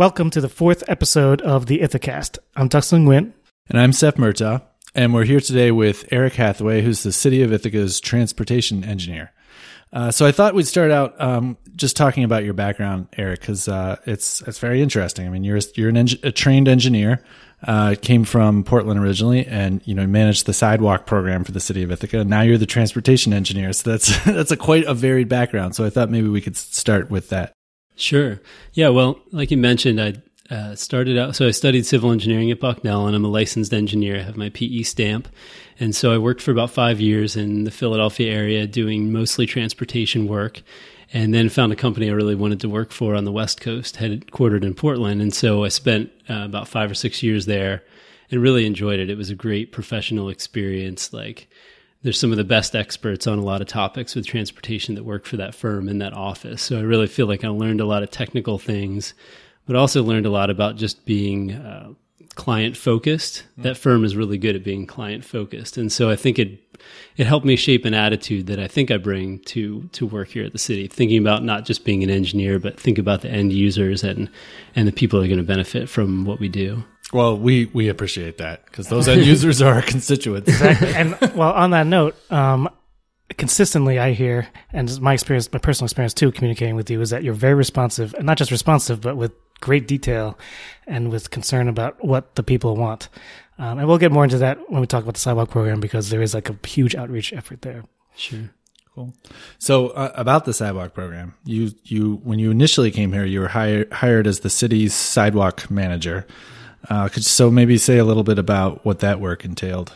Welcome to the fourth episode of the Ithacast. I'm Ducson Nguyen. And I'm Seph Murtagh. And we're here today with Eric Hathaway, who's the City of Ithaca's transportation engineer. Uh, so I thought we'd start out um, just talking about your background, Eric, because uh, it's it's very interesting. I mean, you're you're a trained engineer, uh, came from Portland originally, and you know managed the sidewalk program for the city of Ithaca. Now you're the transportation engineer, so that's that's a quite a varied background. So I thought maybe we could start with that. Sure. Yeah. Well, like you mentioned, I uh, started out, so I studied civil engineering at Bucknell and I'm a licensed engineer. I have my PE stamp. And so I worked for about five years in the Philadelphia area doing mostly transportation work and then found a company I really wanted to work for on the West Coast, headquartered in Portland. And so I spent uh, about five or six years there and really enjoyed it. It was a great professional experience. Like, there's some of the best experts on a lot of topics with transportation that work for that firm in that office. So I really feel like I learned a lot of technical things, but also learned a lot about just being uh, client focused. Mm. That firm is really good at being client focused, and so I think it it helped me shape an attitude that I think I bring to to work here at the city. Thinking about not just being an engineer, but think about the end users and and the people that are going to benefit from what we do. Well, we we appreciate that because those end users are our constituents. Exactly. And well, on that note, um, consistently I hear, and my experience, my personal experience too, communicating with you is that you're very responsive, and not just responsive, but with great detail and with concern about what the people want. Um, and we'll get more into that when we talk about the sidewalk program because there is like a huge outreach effort there. Sure. Cool. So uh, about the sidewalk program, you you when you initially came here, you were hired hired as the city's sidewalk manager. Uh, could so maybe say a little bit about what that work entailed?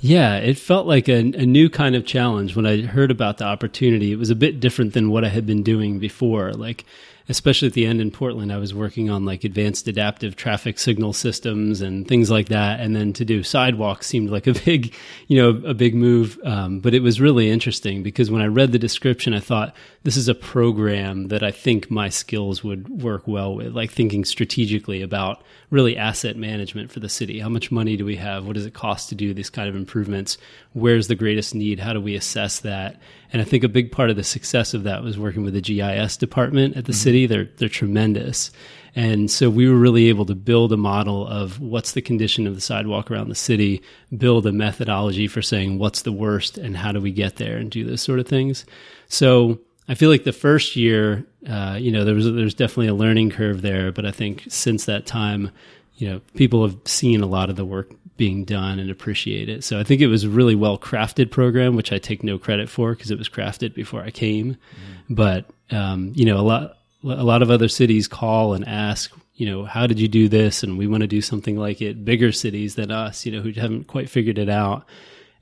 Yeah, it felt like a, a, new kind of challenge when I heard about the opportunity. It was a bit different than what I had been doing before. Like especially at the end in Portland, I was working on like advanced adaptive traffic signal systems and things like that. And then to do sidewalks seemed like a big, you know, a big move. Um, but it was really interesting because when I read the description, I thought this is a program that I think my skills would work well with, like thinking strategically about really asset management for the city. How much money do we have? What does it cost to do these kind of improvements? Where's the greatest need? How do we assess that? And I think a big part of the success of that was working with the GIS department at the mm-hmm. city. They're they're tremendous. And so we were really able to build a model of what's the condition of the sidewalk around the city, build a methodology for saying what's the worst and how do we get there and do those sort of things. So I feel like the first year, uh, you know, there was there's definitely a learning curve there, but I think since that time, you know, people have seen a lot of the work being done and appreciate it. So I think it was a really well crafted program, which I take no credit for because it was crafted before I came. Mm-hmm. But um, you know, a lot a lot of other cities call and ask, you know, how did you do this? And we want to do something like it. Bigger cities than us, you know, who haven't quite figured it out.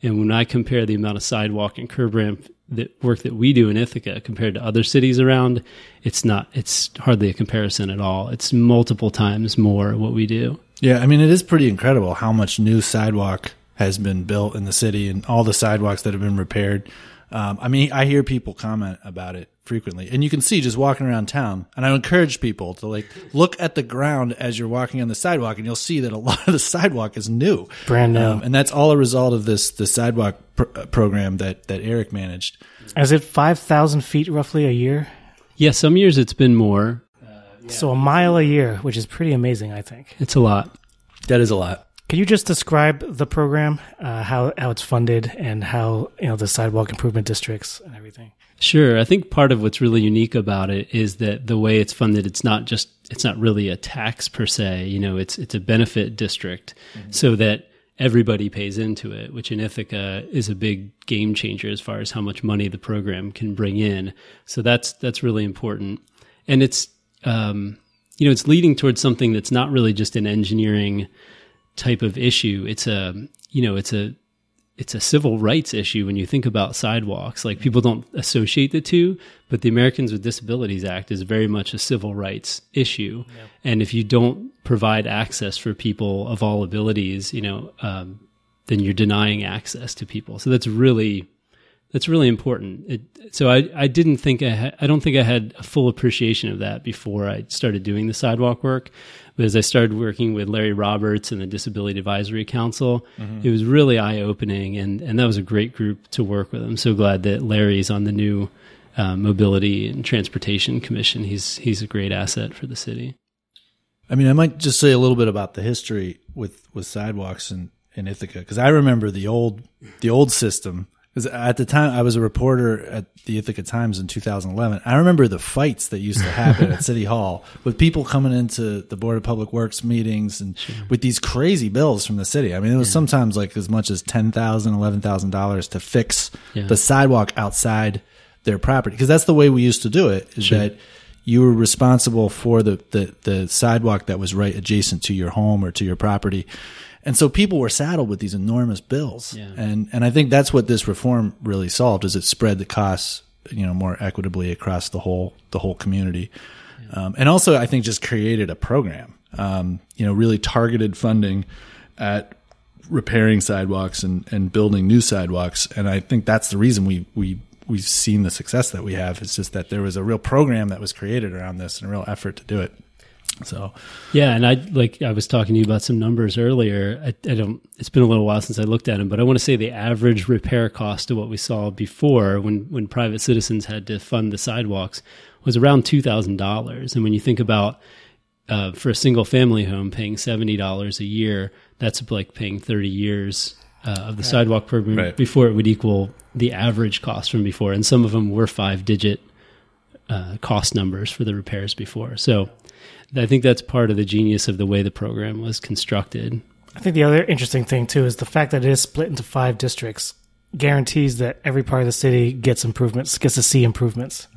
And when I compare the amount of sidewalk and curb ramp that work that we do in Ithaca compared to other cities around, it's not. It's hardly a comparison at all. It's multiple times more what we do. Yeah, I mean, it is pretty incredible how much new sidewalk has been built in the city and all the sidewalks that have been repaired. Um, I mean, I hear people comment about it frequently, and you can see just walking around town. And I encourage people to like look at the ground as you're walking on the sidewalk, and you'll see that a lot of the sidewalk is new, brand new, um, and that's all a result of this the sidewalk pr- uh, program that that Eric managed. Is it five thousand feet roughly a year? Yeah, some years it's been more. So a mile a year, which is pretty amazing, I think. It's a lot. That is a lot. Can you just describe the program, uh, how how it's funded, and how you know the sidewalk improvement districts and everything? Sure. I think part of what's really unique about it is that the way it's funded, it's not just it's not really a tax per se. You know, it's it's a benefit district, mm-hmm. so that everybody pays into it, which in Ithaca is a big game changer as far as how much money the program can bring in. So that's that's really important, and it's um, you know, it's leading towards something that's not really just an engineering type of issue. It's a, you know, it's a, it's a civil rights issue when you think about sidewalks. Like people don't associate the two, but the Americans with Disabilities Act is very much a civil rights issue. Yeah. And if you don't provide access for people of all abilities, you know, um, then you're denying access to people. So that's really that's really important. It, so I, I didn't think I, ha- I don't think I had a full appreciation of that before I started doing the sidewalk work. But as I started working with Larry Roberts and the Disability Advisory Council, mm-hmm. it was really eye opening, and and that was a great group to work with. I'm so glad that Larry's on the new uh, Mobility and Transportation Commission. He's he's a great asset for the city. I mean, I might just say a little bit about the history with with sidewalks in in Ithaca because I remember the old the old system. Because at the time I was a reporter at the Ithaca Times in 2011, I remember the fights that used to happen at City Hall with people coming into the Board of Public Works meetings and with these crazy bills from the city. I mean, it was sometimes like as much as ten thousand, eleven thousand dollars to fix Yeah. the sidewalk outside their property because that's the way we used to do it. Is Sure. that you were responsible for the, the, the sidewalk that was right adjacent to your home or to your property. And so people were saddled with these enormous bills. Yeah. And, and I think that's what this reform really solved is it spread the costs, you know, more equitably across the whole, the whole community. Um, and also I think just created a program, um, you know, really targeted funding at repairing sidewalks and, and building new sidewalks. And I think that's the reason we, we, we've seen the success that we have. It's just that there was a real program that was created around this and a real effort to do it. So Yeah, and I like I was talking to you about some numbers earlier. I, I don't. It's been a little while since I looked at them, but I want to say the average repair cost of what we saw before, when when private citizens had to fund the sidewalks, was around two thousand dollars. And when you think about uh, for a single family home paying seventy dollars a year, that's like paying thirty years uh, of the sidewalk program Right. before it would equal the average cost from before. And some of them were five digit uh, cost numbers for the repairs before. So I think that's part of the genius of the way the program was constructed. I think the other interesting thing too is the fact that it is split into five districts guarantees that every part of the city gets improvements, gets to see improvements.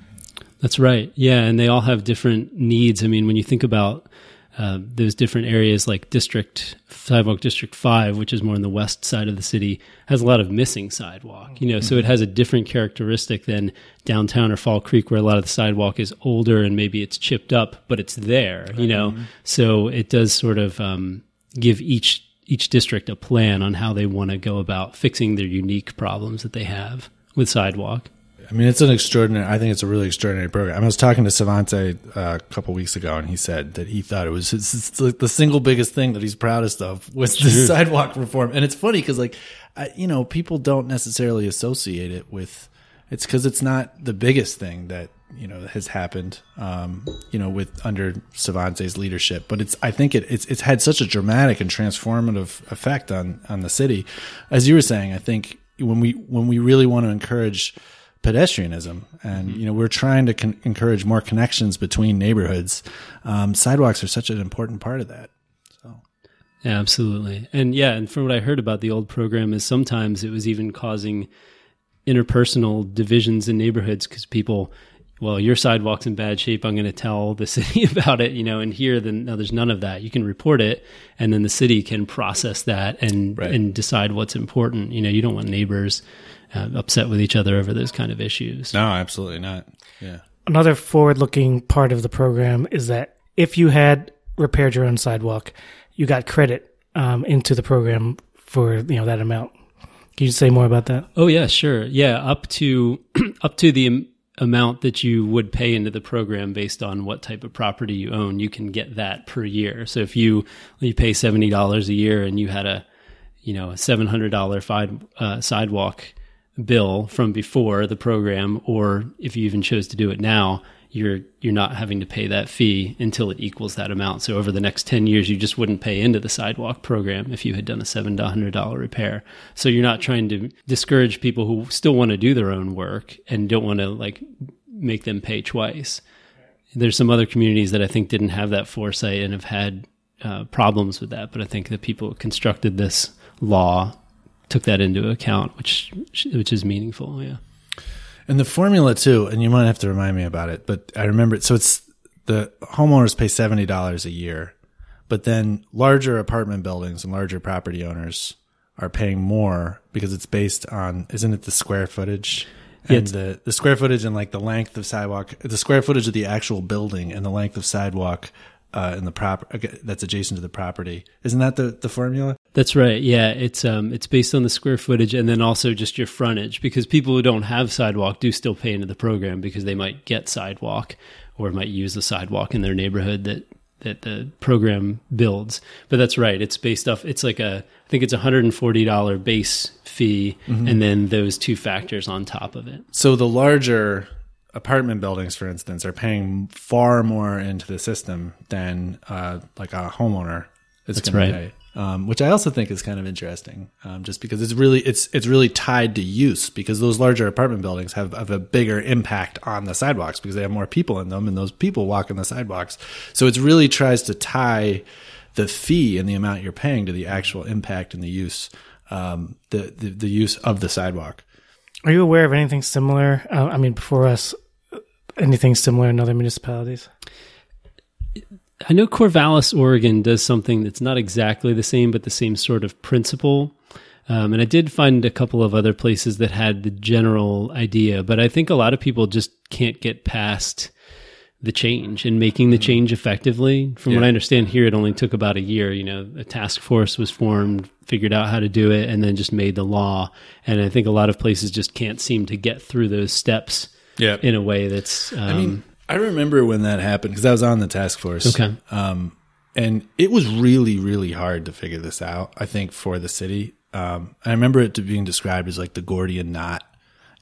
That's right. Yeah, and they all have different needs. I mean, when you think about uh, those different areas, like District Sidewalk District Five, which is more on the west side of the city, has a lot of missing sidewalk. You know, so it has a different characteristic than downtown or Fall Creek, where a lot of the sidewalk is older and maybe it's chipped up, but it's there. You know, so it does sort of um, give each each district a plan on how they want to go about fixing their unique problems that they have with sidewalk. I mean, it's an extraordinary. I think it's a really extraordinary program. I was talking to Svante uh, a couple weeks ago, and he said that he thought it was it's the single biggest thing that he's proudest of was the sidewalk reform. And it's funny because, like, I, you know, people don't necessarily associate it with. It's because it's not the biggest thing that you know has happened. Um, you know, with under Svante's leadership, but it's. I think it, it's it's had such a dramatic and transformative effect on on the city. As you were saying, I think when we when we really want to encourage pedestrianism and you know we're trying to con- encourage more connections between neighborhoods um, sidewalks are such an important part of that Yeah, absolutely. And yeah, and from what I heard about the old program is sometimes it was even causing interpersonal divisions in neighborhoods because people, well, your sidewalk's in bad shape. I'm going to tell the city about it, you know. And here, then no, there's none of that. You can report it, and then the city can process that and Right. and decide what's important. You know, you don't want neighbors uh, upset with each other over those kind of issues. no absolutely not yeah Another forward looking part of the program is that if you had repaired your own sidewalk, you got credit um, into the program for you know that amount. Can you say more about that? Oh yeah, sure. Yeah, up to up to the am- amount that you would pay into the program based on what type of property you own, you can get that per year. So if you you pay seventy dollars a year and you had a you know a seven hundred dollar uh, sidewalk bill from before the program, or if you even chose to do it now, you're you're not having to pay that fee until it equals that amount. So over the next ten years, you just wouldn't pay into the sidewalk program if you had done a seven hundred dollar repair. So you're not trying to discourage people who still want to do their own work and don't want to like make them pay twice. There's some other communities that I think didn't have that foresight and have had uh, problems with that. But I think the people who constructed this law took that into account, which which is meaningful. Yeah. and the formula too and you might have to remind me about it but i remember it so it's the homeowners pay $70 a year but then larger apartment buildings and larger property owners are paying more because it's based on isn't it the square footage and it's- the, the square footage and like the length of sidewalk the square footage of the actual building and the length of sidewalk uh, in the prop that's adjacent to the property isn't that the, the formula That's right. Yeah, it's um it's based on the square footage and then also just your frontage because people who don't have sidewalk do still pay into the program because they might get sidewalk or might use the sidewalk in their neighborhood that that the program builds. But that's right. It's based off it's like a I think it's a $140 base fee and then those two factors on top of it. So the larger apartment buildings, for instance, are paying far more into the system than uh, like a homeowner is going right. to pay. Um, which I also think is kind of interesting, um, just because it's really it's it's really tied to use because those larger apartment buildings have, have a bigger impact on the sidewalks because they have more people in them and those people walk on the sidewalks. So it really tries to tie the fee and the amount you're paying to the actual impact and the use um, the, the the use of the sidewalk. Are you aware of anything similar? Uh, I mean, before us, anything similar in other municipalities? I know Corvallis, Oregon does something that's not exactly the same, but the same sort of principle. Um, and I did find a couple of other places that had the general idea, but I think a lot of people just can't get past the change and making the change effectively. From what I understand here, it only took about a year. You know, a task force was formed, figured out how to do it, and then just made the law. And I think a lot of places just can't seem to get through those steps Yeah. in a way that's. Um, I mean, I remember when that happened because I was on the task force. Okay. Um, and it was really, really hard to figure this out, I think, for the city. Um, I remember it being described as like the Gordian knot.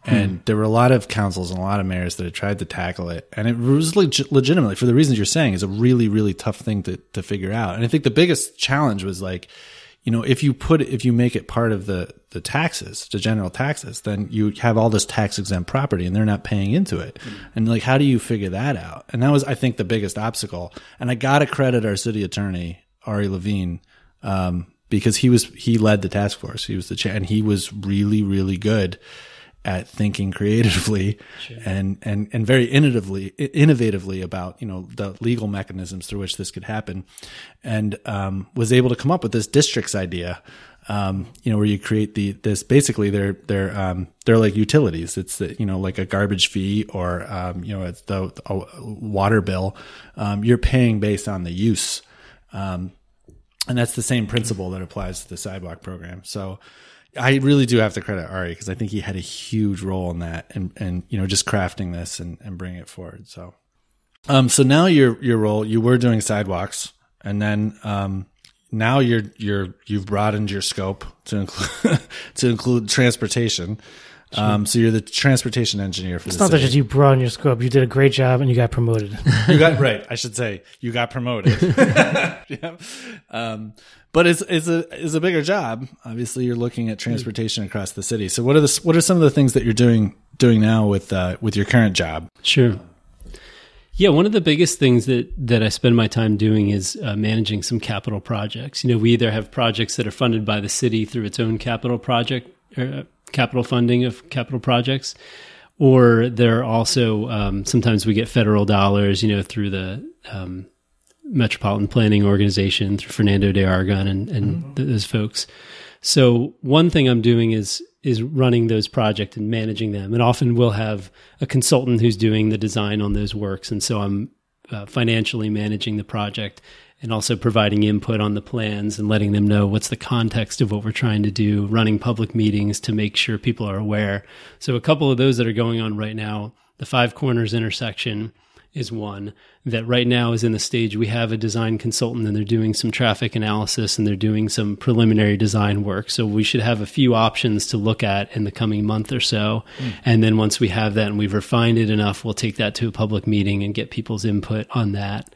And there were a lot of councils and a lot of mayors that had tried to tackle it. And it was leg- legitimately, for the reasons you're saying, is a really, really tough thing to, to figure out. And I think the biggest challenge was like, you know, if you put if you make it part of the the taxes, the general taxes, then you have all this tax exempt property and they're not paying into it. And like how do you figure that out? And that was I think the biggest obstacle. And I got to credit our city attorney Ari Lavine um, because he was he led the task force. He was the chair and he was really really good at thinking creatively and, and, and very innovatively, innovatively about, you know, the legal mechanisms through which this could happen and, um, was able to come up with this districts idea. Um, you know, where you create the, this basically they're, they're, um, they're like utilities. It's the, you know, like a garbage fee or, um, you know, it's the, a water bill. Um, you're paying based on the use. Um, and that's the same principle that applies to the sidewalk program. So, I really do have to credit Ari because I think he had a huge role in that and, and, you know, just crafting this and, and bringing it forward. So, um, so now your, your role, you were doing sidewalks and then, um, now you're, you're, you've broadened your scope to include, to include transportation. Um, so you're the transportation engineer for It's the not that city. just you broaden your scope. You did a great job and you got promoted. you got right. I should say you got promoted. yeah. Um, but it's it's a it's a bigger job. Obviously, you're looking at transportation across the city. So, what are the what are some of the things that you're doing doing now with uh, with your current job? Sure. Yeah, one of the biggest things that that I spend my time doing is uh, managing some capital projects. You know, we either have projects that are funded by the city through its own capital project or uh, capital funding of capital projects, or there are also um, sometimes we get federal dollars. You know, through the um, Metropolitan Planning Organization through Fernando de Aragon and, and th- those folks. So one thing I'm doing is is running those projects and managing them, and often we'll have a consultant who's doing the design on those works, and so I'm uh, financially managing the project and also providing input on the plans and letting them know what's the context of what we're trying to do, running public meetings to make sure people are aware. So a couple of those that are going on right now, the Five Corners intersection is one that right now is in the stage we have a design consultant and they're doing some traffic analysis and they're doing some preliminary design work. So we should have a few options to look at in the coming month or so. And then once we have that and we've refined it enough we'll take that to a public meeting and get people's input on that.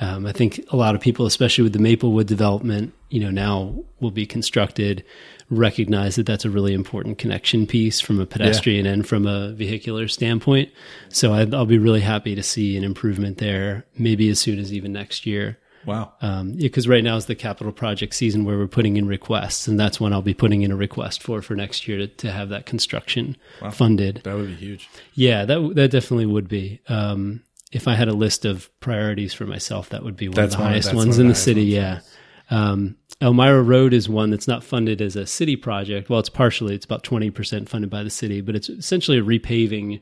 Um, i think a lot of people especially with the maplewood development you know now will be constructed recognize that that's a really important connection piece from a pedestrian and from a vehicular standpoint. So I, I'll be really happy to see an improvement there, maybe as soon as even next year. Wow. Um, because right now is the capital project season where we're putting in requests, and that's when I'll be putting in a request for for next year to, to have that construction funded. That would be huge. Yeah, that that definitely would be. Um, if I had a list of priorities for myself, that would be one That's of the one highest ones one of in the the city. ones, yeah. Um, Elmira Road is one that's not funded as a city project. Well, it's partially, it's about 20% funded by the city, but it's essentially a repaving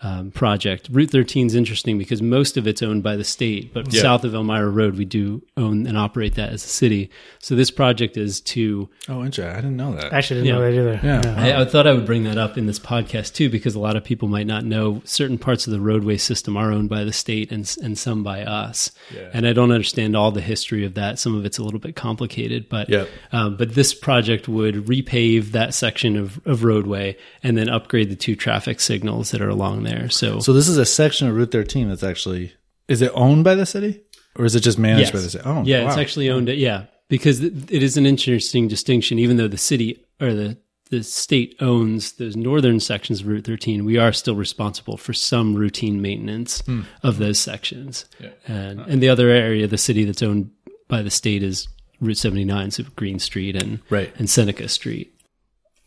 um, project. Route 13 is interesting because most of it's owned by the state, but Yeah. south of Elmira Road, we do own and operate that as a city. So this project is to Oh, interesting. I didn't know that. I actually didn't Yeah. know that either. Yeah. I, I thought I would bring that up in this podcast too, because a lot of people might not know certain parts of the roadway system are owned by the state and and some by us. Yeah. And I don't understand all the history of that. Some of it's a little bit complicated, but Yep. um, but this project would repave that section of, of roadway and then upgrade the two traffic signals that are along there. So, So this is a section of Route 13 that's actually is it owned by the city or is it just managed Yes. by the city? Oh, yeah, wow. it's actually owned. Yeah, because it it is an interesting distinction. Even though the city or the the state owns those northern sections of Route 13, we are still responsible for some routine maintenance Hmm. of those sections. And and the other area of the city that's owned by the state is Route 79, so Green Street and Right. and Seneca Street.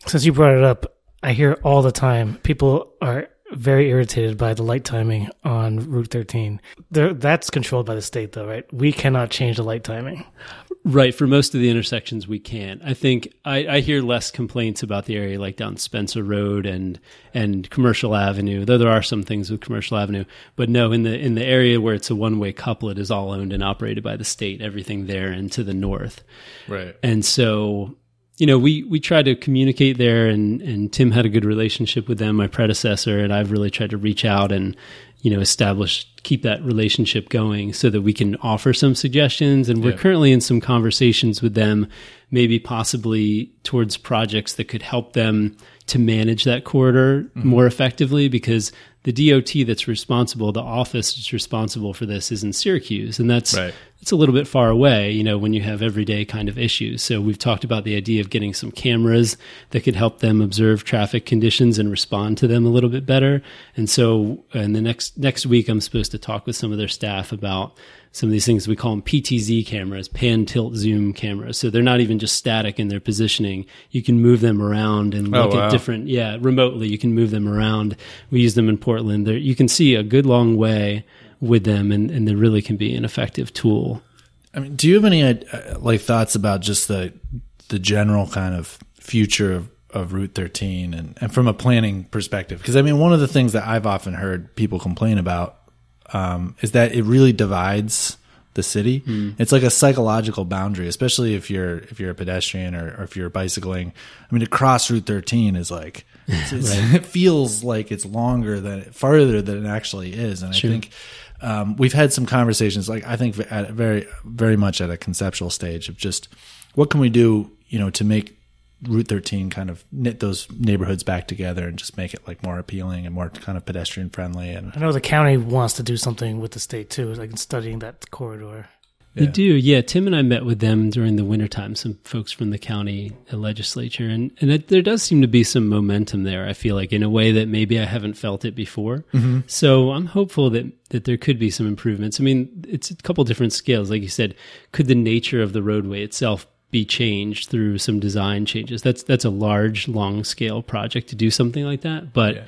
Since you brought it up, I hear all the time people are very irritated by the light timing on Route 13. There, that's controlled by the state, though, right? We cannot change the light timing. Right. For most of the intersections, we can't. I think I, I hear less complaints about the area like down Spencer Road and and Commercial Avenue, though there are some things with Commercial Avenue. But no, in the in the area where it's a one way couplet is all owned and operated by the state. Everything there and to the north. right. And so, you know, we we try to communicate there, and and Tim had a good relationship with them, my predecessor, and I've really tried to reach out and you know establish keep that relationship going so that we can offer some suggestions. And we're Yeah. currently in some conversations with them, maybe possibly towards projects that could help them to manage that corridor mm-hmm. more effectively because the DOT that's responsible, the office that's responsible for this is in Syracuse. And that's Right. it's a little bit far away, you know, when you have everyday kind of issues. So we've talked about the idea of getting some cameras that could help them observe traffic conditions and respond to them a little bit better. And so in the next next week I'm supposed to talk with some of their staff about some of these things we call them PTZ cameras, pan tilt zoom cameras. So they're not even just static in their positioning. You can move them around and Oh, look wow. at different yeah, remotely you can move them around. We use them in Portland. There you can see a good long way with them and, and they really can be an effective tool. I mean, do you have any uh, like thoughts about just the the general kind of future of, of Route 13 and, and from a planning perspective? Because I mean, one of the things that I've often heard people complain about um, is that it really divides the city. It's like a psychological boundary, especially if you're if you're a pedestrian or, or if you're bicycling. I mean, to cross Route 13 is like it's, it's, it feels like it's longer than farther than it actually is, and I think um, we've had some conversations. Like I think at very very much at a conceptual stage of just what can we do, you know, to make Route 13 kind of knit those neighborhoods back together and just make it like more appealing and more kind of pedestrian friendly and I know the county wants to do something with the state, too, like in studying that corridor. They do, yeah. Tim and I met with them during the wintertime, some folks from the county legislature, and, and it, there does seem to be some momentum there, I feel like, in a way that maybe I haven't felt it before. Mm-hmm. So I'm hopeful that, that there could be some improvements. I mean, it's a couple different scales. Like you said, could the nature of the roadway itself be changed through some design changes? That's, that's a large, long scale project to do something like that. But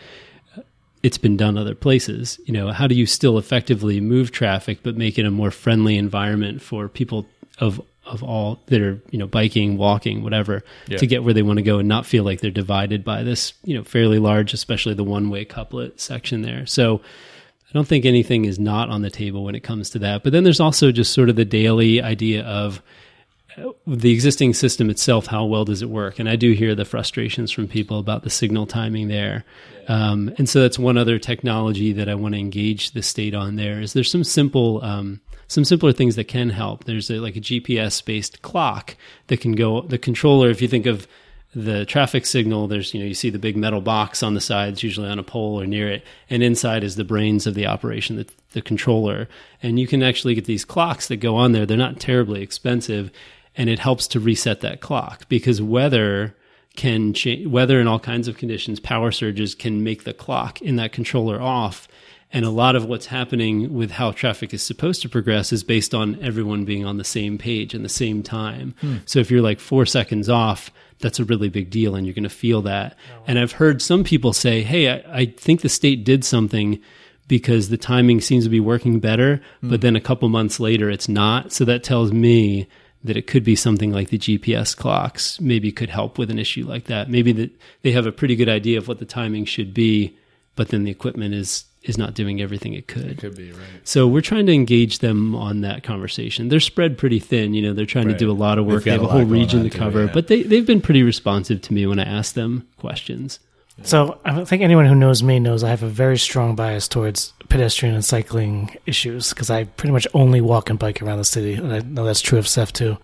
it's been done other places. You know, how do you still effectively move traffic but make it a more friendly environment for people of of all that are you know biking, walking, whatever, Yeah. to get where they want to go and not feel like they're divided by this you know fairly large, especially the one way couplet section there. So. I don't think anything is not on the table when it comes to that. But then there's also just sort of the daily idea of the existing system itself, how well does it work? And I do hear the frustrations from people about the signal timing there. Um, and so that's one other technology that I want to engage the state on there is there's some simple, um, some simpler things that can help. There's a, like a GPS based clock that can go, the controller, if you think of the traffic signal, there's, you know, you see the big metal box on the sides, usually on a pole or near it. And inside is the brains of the operation, the, the controller. And you can actually get these clocks that go on there. They're not terribly expensive. And it helps to reset that clock because weather can change, weather in all kinds of conditions, power surges can make the clock in that controller off. And a lot of what's happening with how traffic is supposed to progress is based on everyone being on the same page and the same time. Hmm. So if you're like four seconds off, that's a really big deal and you're going to feel that. And I've heard some people say, Hey, I, I think the state did something because the timing seems to be working better, but hmm. then a couple months later it's not. So that tells me that it could be something like the GPS clocks maybe could help with an issue like that. Maybe that they have a pretty good idea of what the timing should be, but then the equipment is is not doing everything it could. could be right. So we're trying to engage them on that conversation. They're spread pretty thin, you know, they're trying Right. to do a lot of work. They have a a whole region on to too, cover, yeah. but they they've been pretty responsive to me when I ask them questions. So I think anyone who knows me knows I have a very strong bias towards pedestrian and cycling issues because I pretty much only walk and bike around the city, and I know that's true of Seph too.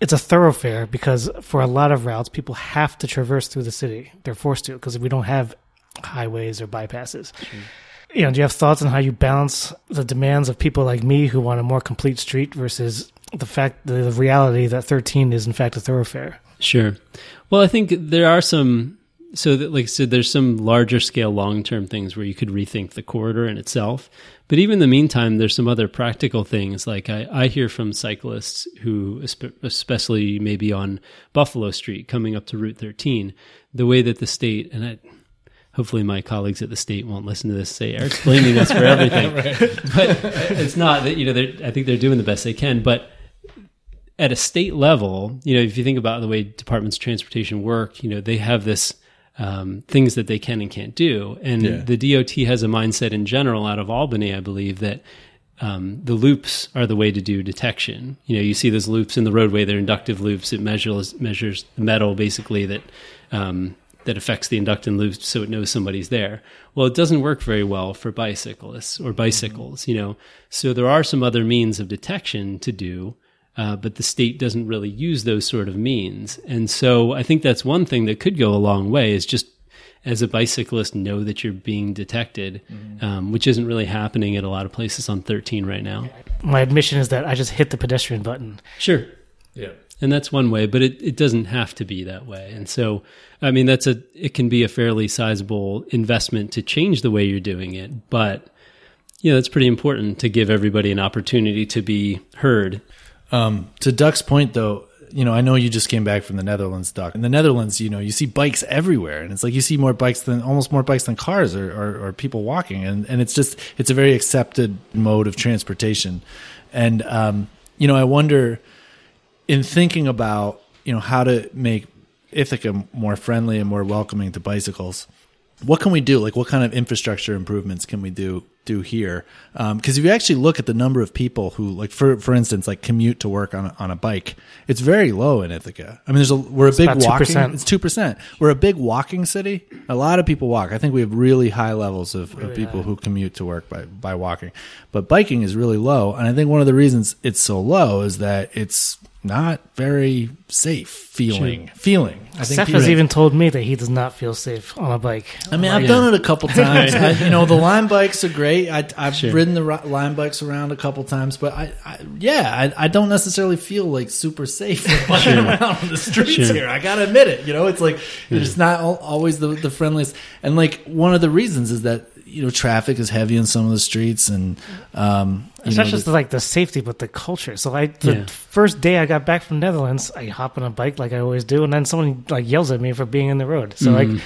It's a thoroughfare because for a lot of routes, people have to traverse through the city. They're forced to because we don't have highways or bypasses. you know, do you have thoughts on how you balance the demands of people like me who want a more complete street versus the fact, the reality that 13 is in fact a thoroughfare? Sure. Well, I think there are some. So, that, like I said, there's some larger scale, long term things where you could rethink the corridor in itself. But even in the meantime, there's some other practical things. Like I, I hear from cyclists who, especially maybe on Buffalo Street, coming up to Route 13, the way that the state and I, hopefully my colleagues at the state won't listen to this say Eric's blaming us for everything. But it's not that you know. I think they're doing the best they can, but at a state level, you know, if you think about the way departments of transportation work, you know, they have this um, things that they can and can't do, and yeah. the DOT has a mindset in general out of Albany, I believe that. Um, the loops are the way to do detection. You know, you see those loops in the roadway; they're inductive loops. It measures measures the metal basically that um, that affects the inductant loop, so it knows somebody's there. Well, it doesn't work very well for bicyclists or bicycles. You know, so there are some other means of detection to do uh, but the state doesn't really use those sort of means. And so I think that's one thing that could go a long way is just as a bicyclist know that you're being detected, mm-hmm. um, which isn't really happening at a lot of places on 13 right now. My admission is that I just hit the pedestrian button. Sure. Yeah. And that's one way, but it, it doesn't have to be that way. And so, I mean, that's a, it can be a fairly sizable investment to change the way you're doing it. But, you know, it's pretty important to give everybody an opportunity to be heard. Um, to Duck's point, though, you know, I know you just came back from the Netherlands, Duck. In the Netherlands, you know, you see bikes everywhere, and it's like you see more bikes than almost more bikes than cars or, or, or people walking, and and it's just it's a very accepted mode of transportation, and um, you know, I wonder in thinking about you know how to make Ithaca more friendly and more welcoming to bicycles what can we do? Like, what kind of infrastructure improvements can we do do here? Because um, if you actually look at the number of people who, like, for for instance, like commute to work on a, on a bike, it's very low in Ithaca. I mean, there's a we're a big walking. 2%. It's two percent. We're a big walking city. A lot of people walk. I think we have really high levels of, really of people high. who commute to work by by walking, but biking is really low. And I think one of the reasons it's so low is that it's not very safe feeling. Sure. Feeling. I think Seph has even told me that he does not feel safe on a bike. I mean, I've yeah. done it a couple times. I, you know, the Lime bikes are great. I, have sure. ridden the Lime bikes around a couple times, but I, I yeah, I, I, don't necessarily feel like super safe biking sure. around on the streets sure. here. I gotta admit it. You know, it's like it's not always the, the friendliest. And like one of the reasons is that you know traffic is heavy on some of the streets and um it's not just like the safety but the culture so i the yeah. first day i got back from netherlands i hop on a bike like i always do and then someone like yells at me for being in the road so mm-hmm. like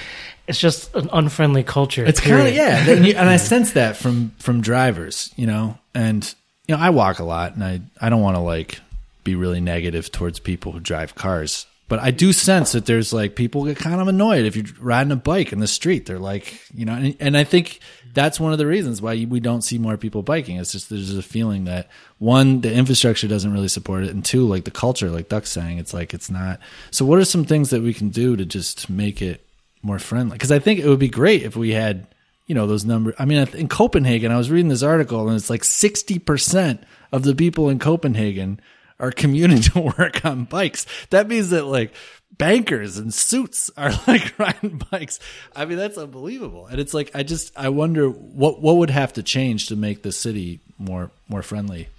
it's just an unfriendly culture it's kind of yeah and, you, and i sense that from from drivers you know and you know i walk a lot and i i don't want to like be really negative towards people who drive cars but I do sense that there's like people get kind of annoyed if you're riding a bike in the street. They're like, you know, and, and I think that's one of the reasons why we don't see more people biking. It's just there's a feeling that one, the infrastructure doesn't really support it, and two, like the culture, like Duck's saying, it's like it's not. So, what are some things that we can do to just make it more friendly? Because I think it would be great if we had, you know, those numbers. I mean, in Copenhagen, I was reading this article, and it's like sixty percent of the people in Copenhagen are commuting to work on bikes. That means that like bankers and suits are like riding bikes. I mean, that's unbelievable. And it's like I just I wonder what what would have to change to make the city more more friendly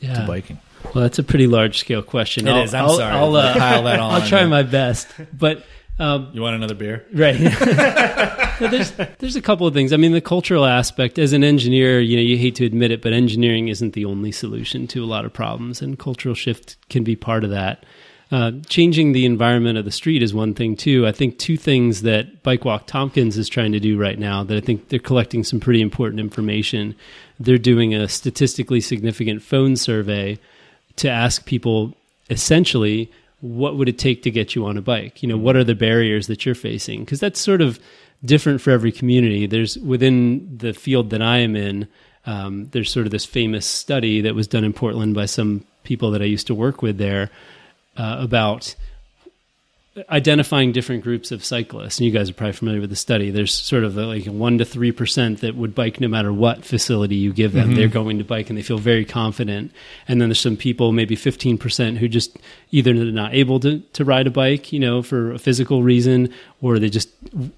yeah. to biking. Well, that's a pretty large scale question. It I'll, is. I'm I'll, sorry. I'll, uh, pile that on. I'll try my best, but. Um, you want another beer? Right. there's there's a couple of things. I mean, the cultural aspect. As an engineer, you know, you hate to admit it, but engineering isn't the only solution to a lot of problems, and cultural shift can be part of that. Uh, changing the environment of the street is one thing too. I think two things that Bike Walk Tompkins is trying to do right now that I think they're collecting some pretty important information. They're doing a statistically significant phone survey to ask people essentially what would it take to get you on a bike? You know, what are the barriers that you're facing? Because that's sort of different for every community. There's within the field that I am in, um, there's sort of this famous study that was done in Portland by some people that I used to work with there Uh, about identifying different groups of cyclists. And you guys are probably familiar with the study. There's sort of like one to three percent that would bike no matter what facility you give them. Mm-hmm. They're going to bike and they feel very confident. And then there's some people, maybe 15 percent, who just either they're not able to, to ride a bike, you know, for a physical reason, or they just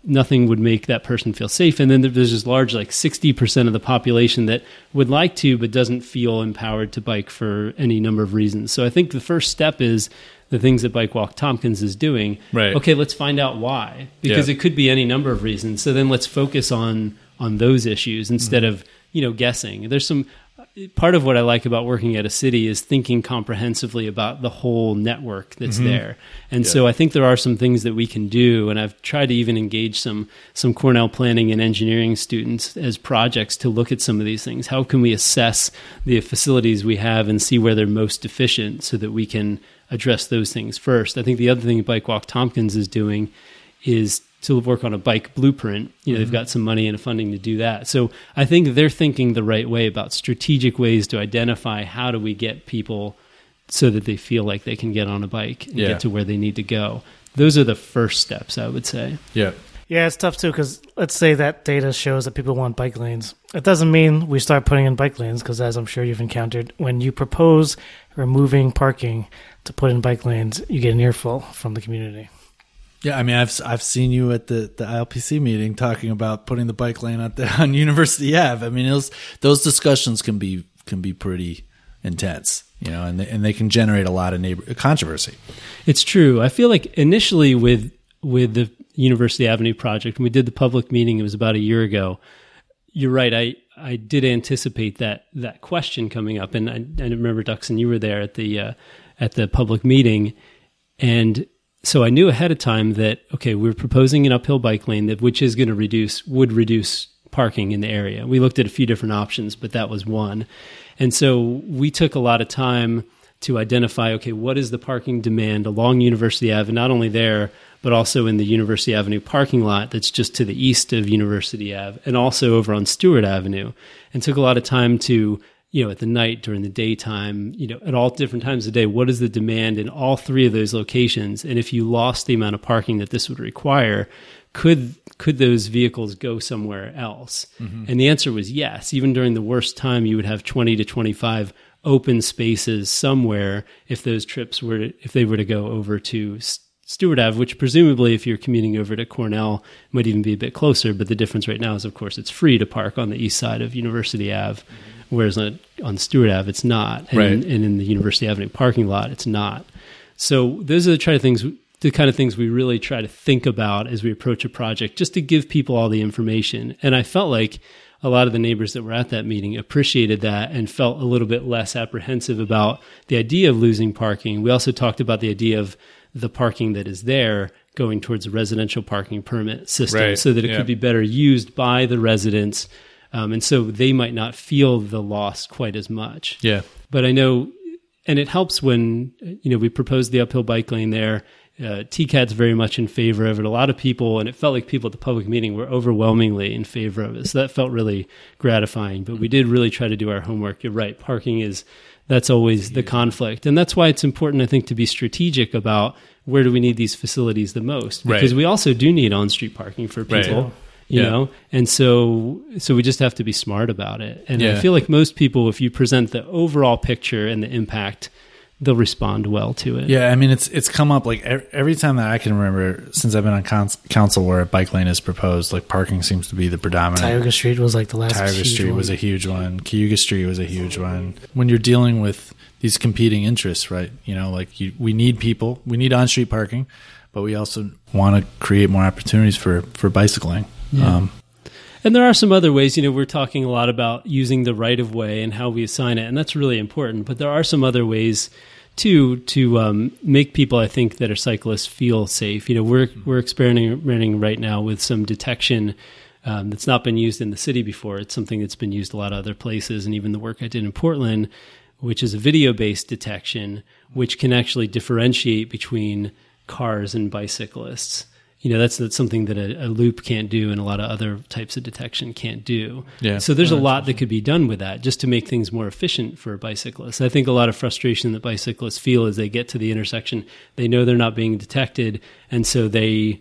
nothing would make that person feel safe. And then there's this large, like 60 percent of the population that would like to but doesn't feel empowered to bike for any number of reasons. So I think the first step is the things that Bike Walk Tompkins is doing. Right. Okay, let's find out why. Because yeah. it could be any number of reasons. So then let's focus on on those issues instead mm-hmm. of, you know, guessing. There's some part of what I like about working at a city is thinking comprehensively about the whole network that's mm-hmm. there. And yeah. so I think there are some things that we can do and I've tried to even engage some some Cornell planning and engineering students as projects to look at some of these things. How can we assess the facilities we have and see where they're most deficient so that we can address those things first. I think the other thing Bike Walk Tompkins is doing is to work on a bike blueprint. You know, mm-hmm. they've got some money and funding to do that. So I think they're thinking the right way about strategic ways to identify how do we get people so that they feel like they can get on a bike and yeah. get to where they need to go. Those are the first steps, I would say. Yeah. Yeah, it's tough too because let's say that data shows that people want bike lanes. It doesn't mean we start putting in bike lanes because, as I'm sure you've encountered, when you propose removing parking to put in bike lanes, you get an earful from the community. Yeah, I mean, I've I've seen you at the, the ILPC meeting talking about putting the bike lane out there on University Ave. I mean, those those discussions can be can be pretty intense, you know, and they, and they can generate a lot of neighbor controversy. It's true. I feel like initially with with the University Avenue project, when we did the public meeting, it was about a year ago. You're right. I I did anticipate that that question coming up, and I, I remember Ducson, you were there at the uh, at the public meeting, and so I knew ahead of time that okay, we are proposing an uphill bike lane that which is going to reduce would reduce parking in the area. We looked at a few different options, but that was one, and so we took a lot of time to identify okay, what is the parking demand along University Ave, not only there but also in the University Avenue parking lot that's just to the east of University Ave, and also over on Stewart Avenue, and took a lot of time to you know, at the night, during the daytime, you know, at all different times of the day, what is the demand in all three of those locations? And if you lost the amount of parking that this would require, could could those vehicles go somewhere else? Mm-hmm. And the answer was yes. Even during the worst time, you would have 20 to 25 open spaces somewhere if those trips were to, if they were to go over to Stewart Ave, which presumably, if you're commuting over to Cornell, might even be a bit closer. But the difference right now is, of course, it's free to park on the east side of University Ave, whereas on, on Stewart Ave, it's not. And, right. and in the University Avenue parking lot, it's not. So those are the kind of things, the kind of things we really try to think about as we approach a project, just to give people all the information. And I felt like a lot of the neighbors that were at that meeting appreciated that and felt a little bit less apprehensive about the idea of losing parking. We also talked about the idea of the parking that is there going towards a residential parking permit system right. so that it yeah. could be better used by the residents. Um, and so they might not feel the loss quite as much. Yeah. But I know, and it helps when, you know, we proposed the uphill bike lane there. Uh, TCAT's very much in favor of it. A lot of people, and it felt like people at the public meeting were overwhelmingly in favor of it. So that felt really gratifying. But we did really try to do our homework. You're right. Parking is that's always the conflict. And that's why it's important, I think, to be strategic about where do we need these facilities the most? Because right. we also do need on street parking for people. Right. You yeah. know, and so so we just have to be smart about it. And yeah. I feel like most people, if you present the overall picture and the impact, they'll respond well to it. Yeah, I mean it's it's come up like every time that I can remember since I've been on council where a bike lane is proposed, like parking seems to be the predominant. Tioga Street was like the last. Tioga Street one. was a huge one. Cayuga Street was a huge one. When you're dealing with these competing interests, right? You know, like you, we need people, we need on street parking, but we also want to create more opportunities for for bicycling. Yeah. Um, and there are some other ways, you know, we're talking a lot about using the right of way and how we assign it, and that's really important. But there are some other ways too to um, make people, I think, that are cyclists feel safe. You know, we're we're experimenting right now with some detection um, that's not been used in the city before. It's something that's been used a lot of other places, and even the work I did in Portland, which is a video based detection, which can actually differentiate between cars and bicyclists you know that's that's something that a, a loop can't do and a lot of other types of detection can't do Yeah. so there's a lot that could be done with that just to make things more efficient for bicyclists i think a lot of frustration that bicyclists feel as they get to the intersection they know they're not being detected and so they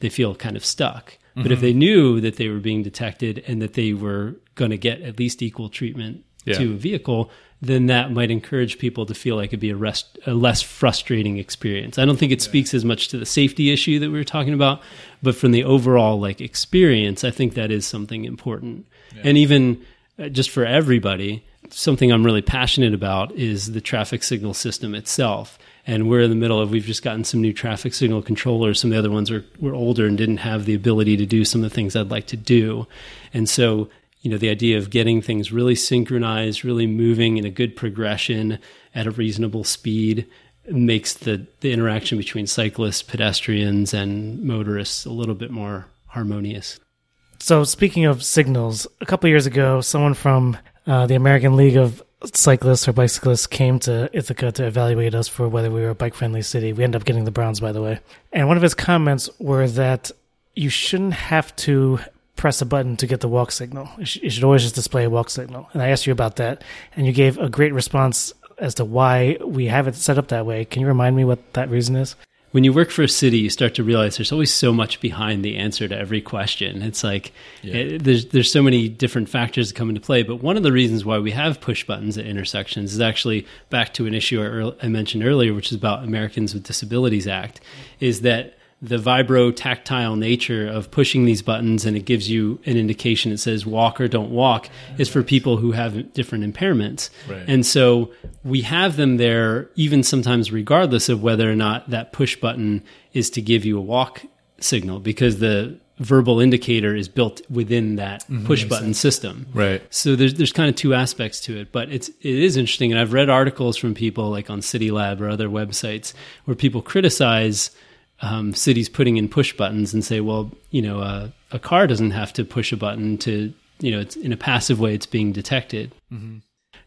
they feel kind of stuck but Mm-hmm. if they knew that they were being detected and that they were going to get at least equal treatment Yeah. to a vehicle, then that might encourage people to feel like it'd be a, rest, a less frustrating experience. I don't think it speaks as much to the safety issue that we were talking about, but from the overall like experience, I think that is something important. And even uh, just for everybody, something I'm really passionate about is the traffic signal system itself. And we're in the middle of, we've just gotten some new traffic signal controllers. Some of the other ones were, were older and didn't have the ability to do some of the things I'd like to do. And so, you know, the idea of getting things really synchronized, really moving in a good progression at a reasonable speed makes the, the interaction between cyclists, pedestrians, and motorists a little bit more harmonious. So, speaking of signals, a couple years ago, someone from uh, the American League of Cyclists or Bicyclists came to Ithaca to evaluate us for whether we were a bike friendly city. We ended up getting the bronze, by the way. And one of his comments were that you shouldn't have to press a button to get the walk signal. You should, you should always just display a walk signal. And I asked you about that, and you gave a great response as to why we have it set up that way. Can you remind me what that reason is? when you work for a city, you start to realize there's always so much behind the answer to every question. It's like it, eh, there's there's so many different factors that come into play. But one of the reasons why we have push buttons at intersections is actually back to an issue I, I mentioned earlier, which is about Americans with Disabilities Act, is that the vibro tactile nature of pushing these buttons and it gives you an indication it says walk or don't walk is for people who have different impairments. Right. And so we have them there even sometimes regardless of whether or not that push button is to give you a walk signal because the verbal indicator is built within that mm-hmm. push button system. Right. So there's there's kind of two aspects to it, but it's it is interesting, and I've read articles from people like on City Lab or other websites where people criticize um, cities putting in push buttons and say, well, you know, uh, a car doesn't have to push a button to, you know, it's in a passive way, it's being detected.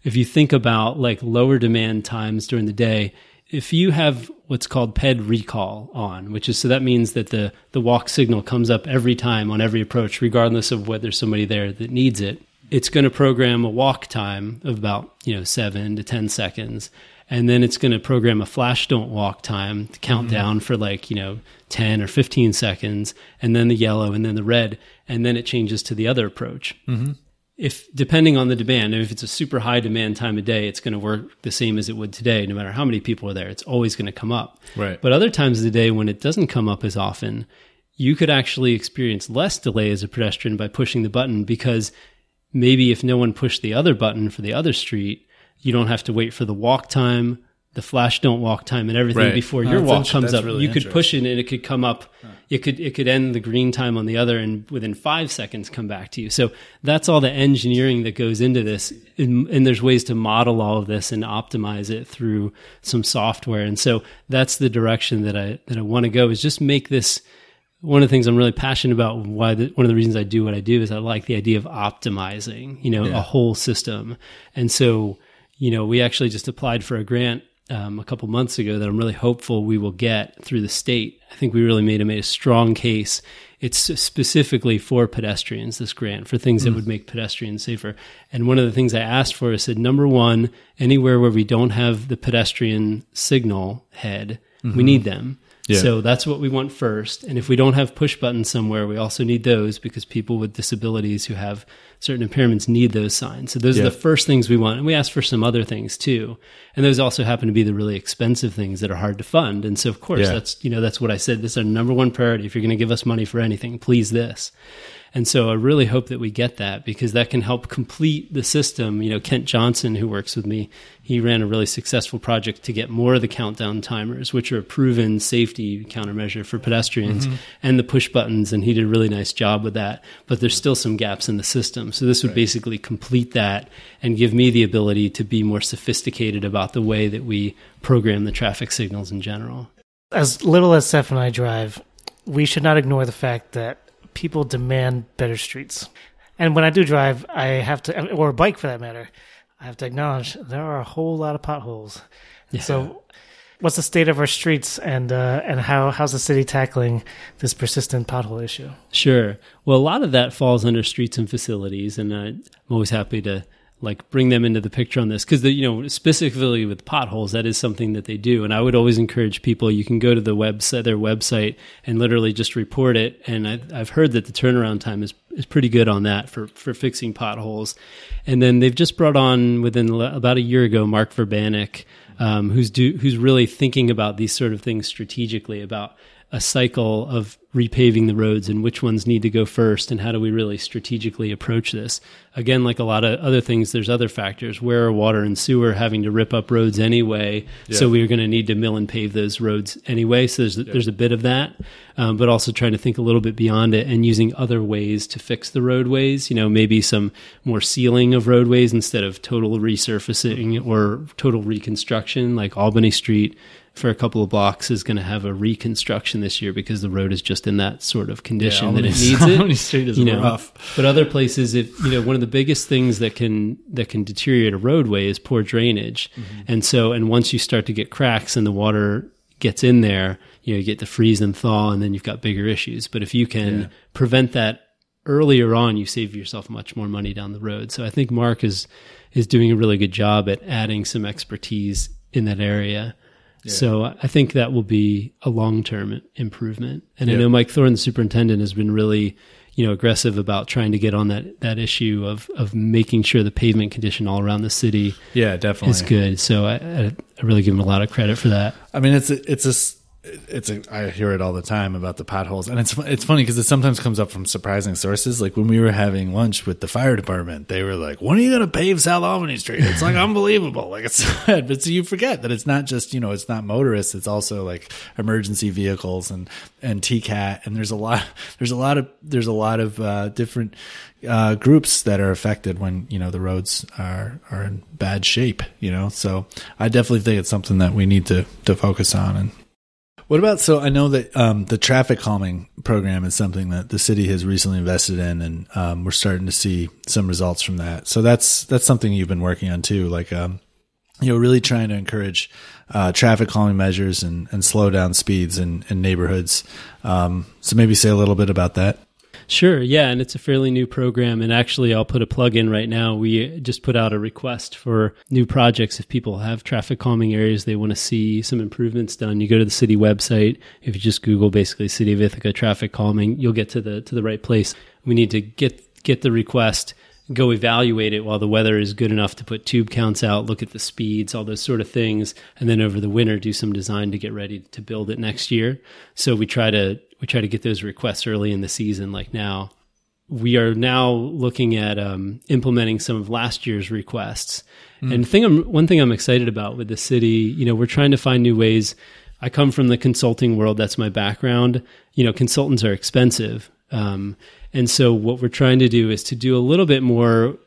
If you think about like lower demand times during the day, if you have what's called PED recall on, which is so that means that the the walk signal comes up every time on every approach, regardless of whether somebody there that needs it. It's going to program a walk time of about you know seven to ten seconds, and then it's going to program a flash don't walk time to count mm-hmm. down for like you know ten or fifteen seconds, and then the yellow, and then the red, and then it changes to the other approach mm-hmm. if depending on the demand, if it's a super high demand time of day, it's going to work the same as it would today. No matter how many people are there, it's always going to come up. Right. But other times of the day when it doesn't come up as often, you could actually experience less delay as a pedestrian by pushing the button because maybe if no one pushed the other button for the other street, you don't have to wait for the walk time, the flash don't walk time, and everything Right. before Oh, your walk int- comes up. really you could push it and it could come up. It could it could end the green time on the other, and within five seconds come back to you. So that's all the engineering that goes into this, and, and there's ways to model all of this and optimize it through some software. And so that's the direction that I that I want to go is just make this one of the things I'm really passionate about. Why the, one of the reasons I do what I do is I like the idea of optimizing, you know, a whole system. And so, you know, we actually just applied for a grant um, a couple months ago that I'm really hopeful we will get through the state. I think we really made a made a strong case. It's specifically for pedestrians. This grant for things that would make pedestrians safer. And one of the things I asked for is said number one, anywhere where we don't have the pedestrian signal head, we need them. Yeah. So that's what we want first. And if we don't have push buttons somewhere, we also need those because people with disabilities who have certain impairments need those signs. So those Yeah. are the first things we want. And we ask for some other things too. And those also happen to be the really expensive things that are hard to fund. And so of course Yeah. that's you know, that's what I said. This is our number one priority. If you're gonna give us money for anything, please this. And so I really hope that we get that because that can help complete the system. You know, Kent Johnson, who works with me, he ran a really successful project to get more of the countdown timers, which are a proven safety countermeasure for pedestrians, mm-hmm. and the push buttons. And he did a really nice job with that. But there's still some gaps in the system. So this would basically complete that and give me the ability to be more sophisticated about the way that we program the traffic signals in general. as little as Seph and I drive, we should not ignore the fact that people demand better streets. And when I do drive, I have to, or bike for that matter, I have to acknowledge there are a whole lot of potholes. Yeah. So what's the state of our streets and uh, and how how's the city tackling this persistent pothole issue? Sure. Well, a lot of that falls under streets and facilities, and I'm always happy to like bring them into the picture on this. Because the you know specifically with potholes that is something that they do. And i would always encourage people you can go to the website their website and literally just report it. And i've, I've heard that the turnaround time is, is pretty good on that for, for fixing potholes. And then they've just brought on within about a year ago mark verbanek um, who's do, who's really thinking about these sort of things strategically about a cycle of repaving the roads and which ones need to go first and how do we really strategically approach this again like a lot of other things there's other factors where are water and sewer having to rip up roads anyway yeah. so we're going to need to mill and pave those roads anyway so there's, yeah. there's a bit of that um, but also trying to think a little bit beyond it and using other ways to fix the roadways you know maybe some more sealing of roadways instead of total resurfacing or total reconstruction like albany street for a couple of blocks is going to have a reconstruction this year because the road is just in that sort of condition yeah, that it needs it. Street is you know, rough. But other places, if you know, one of the biggest things that can that can deteriorate a roadway is poor drainage, mm-hmm. and so and once you start to get cracks and the water gets in there, you know, you get the freeze and thaw, and then you've got bigger issues. But if you can yeah. prevent that earlier on, you save yourself much more money down the road. So I think Mark is is doing a really good job at adding some expertise in that area. So I think that will be a long term improvement. And I know Mike Thorne, the superintendent, has been really, you know, aggressive about trying to get on that that issue of of making sure the pavement condition all around the city, yeah, definitely is good. So I, I, I really give him a lot of credit for that. I mean, it's a, it's a it's a I hear it all the time about the potholes, and it's it's funny because it sometimes comes up from surprising sources. Like when we were having lunch with the fire department, they were like, "When are you going to pave South Albany Street?" It's like unbelievable. Like it's sad, but so you forget that it's not just you know it's not motorists; it's also like emergency vehicles and and TCAT, and there's a lot there's a lot of there's a lot of uh, different uh, groups that are affected when you know the roads are are in bad shape. You know, so I definitely think it's something that we need to to focus on and what about so I know that um, the traffic calming program is something that the city has recently invested in, and um, we're starting to see some results from that. So that's that's something you've been working on too, like um, you know, really trying to encourage uh, traffic calming measures and, and slow down speeds in, in neighborhoods. Um, so maybe say a little bit about that. Sure, yeah, and it's a fairly new program. And actually, I'll put a plug in right now. We just put out a request for new projects. If people have traffic calming areas they want to see some improvements done, you go to the city website. If you just Google basically City of Ithaca traffic calming, you'll get to the to the right place. We need to get get the request go evaluate it while the weather is good enough to put tube counts out, look at the speeds, all those sort of things, and then over the winter do some design to get ready to build it next year. So we try to we try to get those requests early in the season, like now. We are now looking at um, implementing some of last year's requests. Mm. And thing I'm, one thing I'm excited about with the city, you know, we're trying to find new ways. I come from the consulting world; that's my background. You know, consultants are expensive. Um, and so what we're trying to do is to do a little bit more,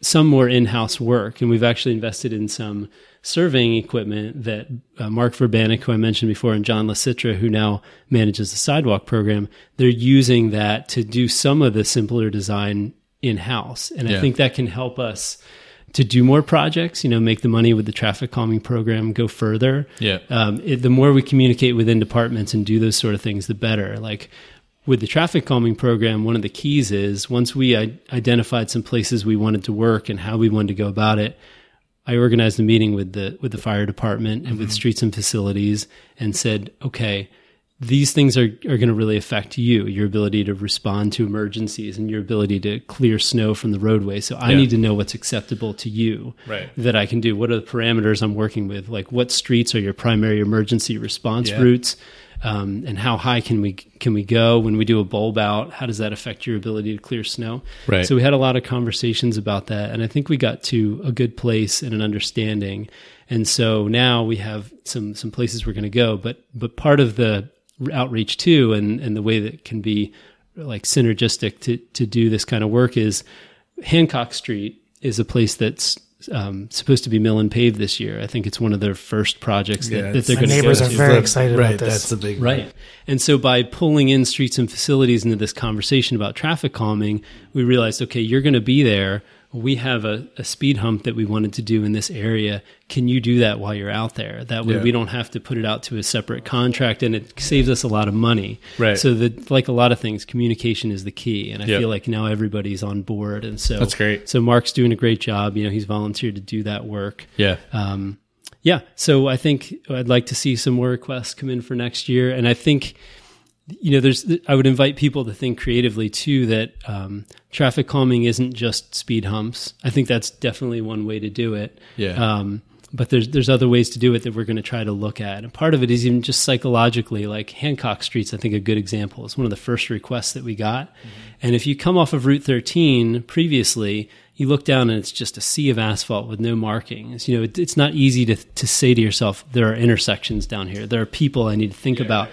some more in-house work. And we've actually invested in some surveying equipment that uh, Mark Verbanek, who I mentioned before, and John LaCitra, who now manages the sidewalk program, they're using that to do some of the simpler design in-house. And yeah. I think that can help us to do more projects, you know, make the money with the traffic calming program go further. Yeah. Um, it, the more we communicate within departments and do those sort of things, the better. Like with the traffic calming program, one of the keys is once we identified some places we wanted to work and how we wanted to go about it, I organized a meeting with the with the fire department and mm-hmm. with streets and facilities and said, okay, these things are, are going to really affect you, your ability to respond to emergencies and your ability to clear snow from the roadway. So I yeah. need to know what's acceptable to you right. that I can do. What are the parameters I'm working with? Like what streets are your primary emergency response yeah. routes? Um, and how high can we can we go when we do a bulb out? How does that affect your ability to clear snow? Right. So we had a lot of conversations about that, and I think we got to a good place and an understanding. And so now we have some some places we're going to go, but but part of the outreach too, and and the way that can be like synergistic to to do this kind of work is Hancock Street is a place that's um, supposed to be mill and pave this year. I think it's one of their first projects that, yeah, that they're going to. Neighbors are very excited right, about this. That's a big right. One. And so by pulling in streets and facilities into this conversation about traffic calming, we realized, okay, you're going to be there. We have a, a speed hump that we wanted to do in this area. Can you do that while you're out there? That way Yeah. we don't have to put it out to a separate contract and it saves us a lot of money. Right. So that like a lot of things, communication is the key. And I Yeah. feel like now everybody's on board. And so That's great. So Mark's doing a great job. You know, he's volunteered to do that work. Yeah. Um, yeah, so I think I'd like to see some more requests come in for next year, and I think you know there's I would invite people to think creatively too that um, traffic calming isn't just speed humps. I think that's definitely one way to do it. Yeah. Um, but there's there's other ways to do it that we're going to try to look at, and part of it is even just psychologically. Like Hancock Street's, I think a good example. It's one of the first requests that we got, and if you come off of Route 13 previously, you look down and it's just a sea of asphalt with no markings. You know, it, it's not easy to to say to yourself, there are intersections down here. There are people I need to think about.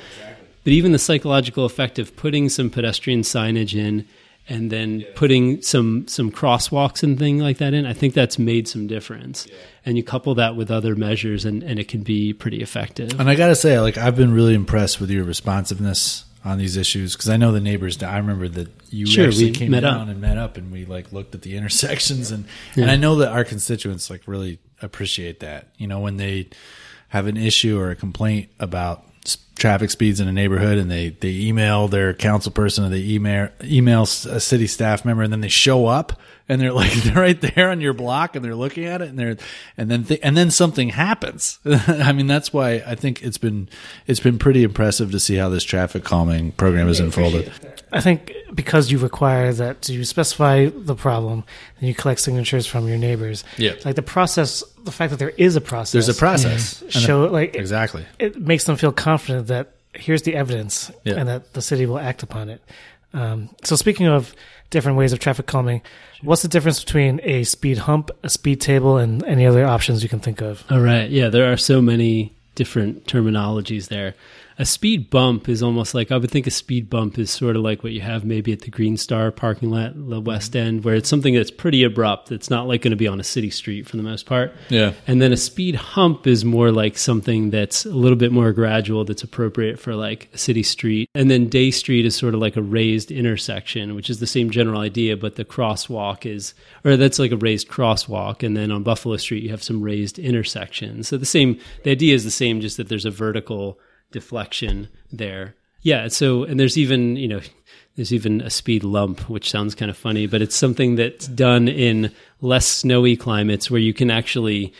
But even the psychological effect of putting some pedestrian signage in and then putting some some crosswalks and thing like that in, I think that's made some difference. And you couple that with other measures and, and it can be pretty effective. And I got to say, like, I've been really impressed with your responsiveness on these issues because I know the neighbors. I remember that you Sure, actually we came met down up. and met up, and we like looked at the intersections, and Yeah. and I know that our constituents like really appreciate that. You know, when they have an issue or a complaint about s- traffic speeds in a neighborhood, and they they email their council person or they email email a city staff member, and then they show up and they're like they're right there on your block and they're looking at it and they're and then th- and then something happens. I mean, that's why I think it's been it's been pretty impressive to see how this traffic calming program has unfolded. I think because you require that you specify the problem and you collect signatures from your neighbors. Yeah. Like the process, the fact that there is a process. There's a process. And Show like exactly. it makes them feel confident that here's the evidence Yeah. and that the city will act upon it. Um, so speaking of different ways of traffic calming, what's the difference between a speed hump, a speed table, and any other options you can think of? All right. Yeah, there are so many different terminologies there. A speed bump is almost like I would think a speed bump is sort of like what you have maybe at the Green Star parking lot, the mm-hmm. West End, where it's something that's pretty abrupt. It's not like going to be on a city street for the most part. Yeah. And then a speed hump is more like something that's a little bit more gradual, that's appropriate for like a city street. And then Dey Street is sort of like a raised intersection, which is the same general idea, but the crosswalk is, or that's like a raised crosswalk. And then on Buffalo Street, you have some raised intersections. So the same, the idea is the same, just that there's a vertical deflection there. Yeah. So, and there's even, you know, there's even a speed lump, which sounds kind of funny, but it's something that's done in less snowy climates where you can actually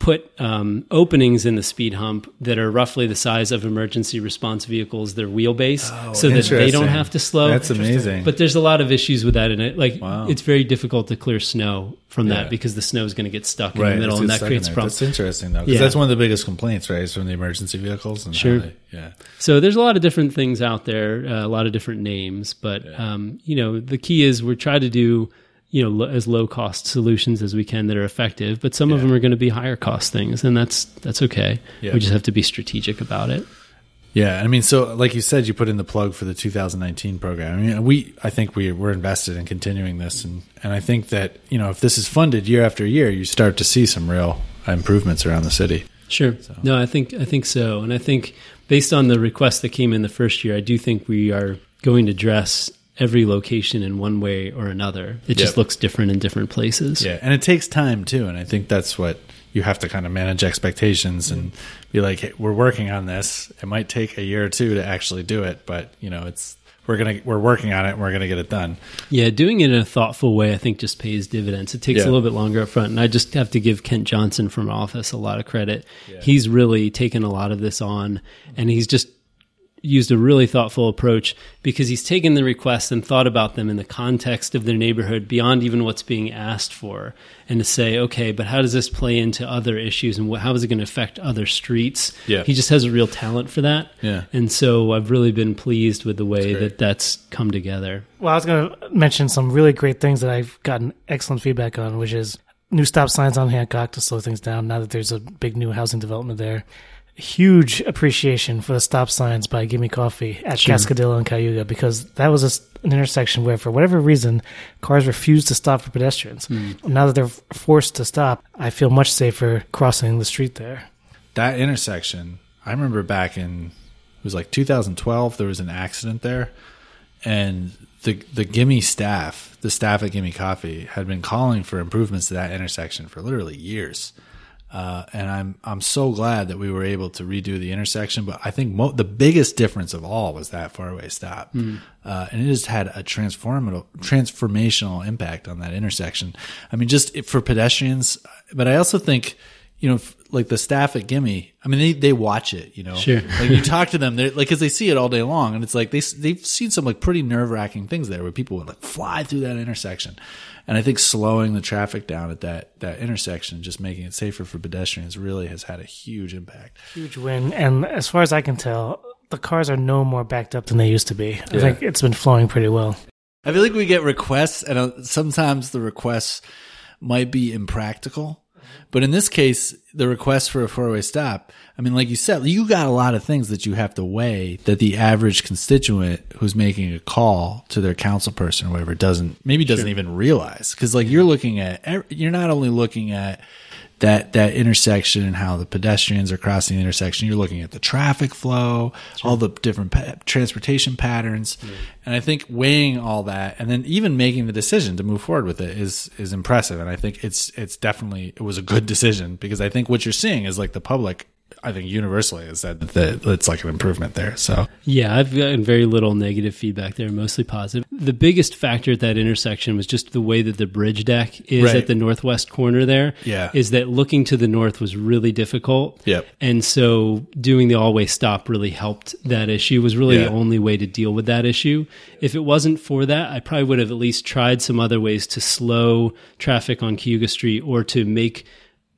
put um, openings in the speed hump that are roughly the size of emergency response vehicles, their wheelbase, so that they don't have to slow. That's amazing. But there's a lot of issues with that in it. Like Wow. it's very difficult to clear snow from Yeah. that because the snow is going to get stuck in the middle, and that creates problems. That's interesting though, because Yeah. that's one of the biggest complaints, right? Is from the emergency vehicles. And Sure. they- yeah. So there's a lot of different things out there, uh, a lot of different names, but um, you know the key is we're trying to do you know as low cost solutions as we can that are effective, but some of them are going to be higher cost things, and that's that's okay. Yeah. We just have to be strategic about it. Yeah, I mean, so like you said, you put in the plug for the 2019 program. I mean, we, I think we we're invested in continuing this, and and I think that you know if this is funded year after year, you start to see some real improvements around the city. Sure. No, I think I think so, and I think based on the request that came in the first year, I do think we are going to address every location in one way or another. It just looks different in different places. Yeah, and it takes time too, and I think that's what you have to kind of manage expectations and be like, hey, we're working on this. It might take a year or two to actually do it, but you know, it's we're gonna we're working on it. and We're gonna get it done. Yeah, doing it in a thoughtful way, I think, just pays dividends. It takes Yeah. a little bit longer up front, and I just have to give Kent Johnson from office a lot of credit. He's really taken a lot of this on, and he's just used a really thoughtful approach because he's taken the requests and thought about them in the context of their neighborhood beyond even what's being asked for and to say okay but how does this play into other issues and what, how is it going to affect other streets Yeah. he just has a real talent for that Yeah. and so i've really been pleased with the way great. that that's come together Well, I was going to mention some really great things that I've gotten excellent feedback on, which is new stop signs on Hancock to slow things down now that there's a big new housing development there. Huge appreciation for the stop signs by Gimme Coffee at Sure. Cascadilla and Cayuga because that was a an intersection where, for whatever reason, cars refused to stop for pedestrians. Hmm. Now that they're forced to stop, I feel much safer crossing the street there. That intersection, I remember back in it was like 2012. There was an accident there, and the the Gimme staff, the staff at Gimme Coffee, had been calling for improvements to that intersection for literally years. Uh, and I'm I'm so glad that we were able to redo the intersection. But I think mo- the biggest difference of all was that four-way stop, uh, and it has had a transformative transformational impact on that intersection. I mean, just for pedestrians, but I also think you know, like the staff at Gimme, I mean, they, they watch it, you know, Sure. like you talk to them, they're like, cause they see it all day long. And it's like, they, they've seen some like pretty nerve wracking things there where people would like fly through that intersection. And I think slowing the traffic down at that, that intersection, just making it safer for pedestrians really has had a huge impact. Huge win. And as far as I can tell, the cars are no more backed up than they used to be. I think it's been flowing pretty well. I feel like we get requests and uh, sometimes the requests might be impractical. But in this case, the request for a four way stop, I mean, like you said, you got a lot of things that you have to weigh that the average constituent who's making a call to their council person or whatever doesn't, maybe doesn't even realize. Cause like you're looking at, er, you're not only looking at that, that intersection and how the pedestrians are crossing the intersection, you're looking at the traffic flow, all the different pa- transportation patterns. Mm. And I think weighing all that and then even making the decision to move forward with it is, is impressive. And I think it's, it's definitely, it was a good decision because I think what you're seeing is like the public, I think universally has said that it's like an improvement there. So Yeah, I've gotten very little negative feedback there, mostly positive. The biggest factor at that intersection was just the way that the bridge deck is Right. at the northwest corner there. Yeah. Is that looking to the north was really difficult. Yep. And so doing the all way stop really helped that issue, was really Yeah. the only way to deal with that issue. If it wasn't for that, I probably would have at least tried some other ways to slow traffic on Cayuga Street or to make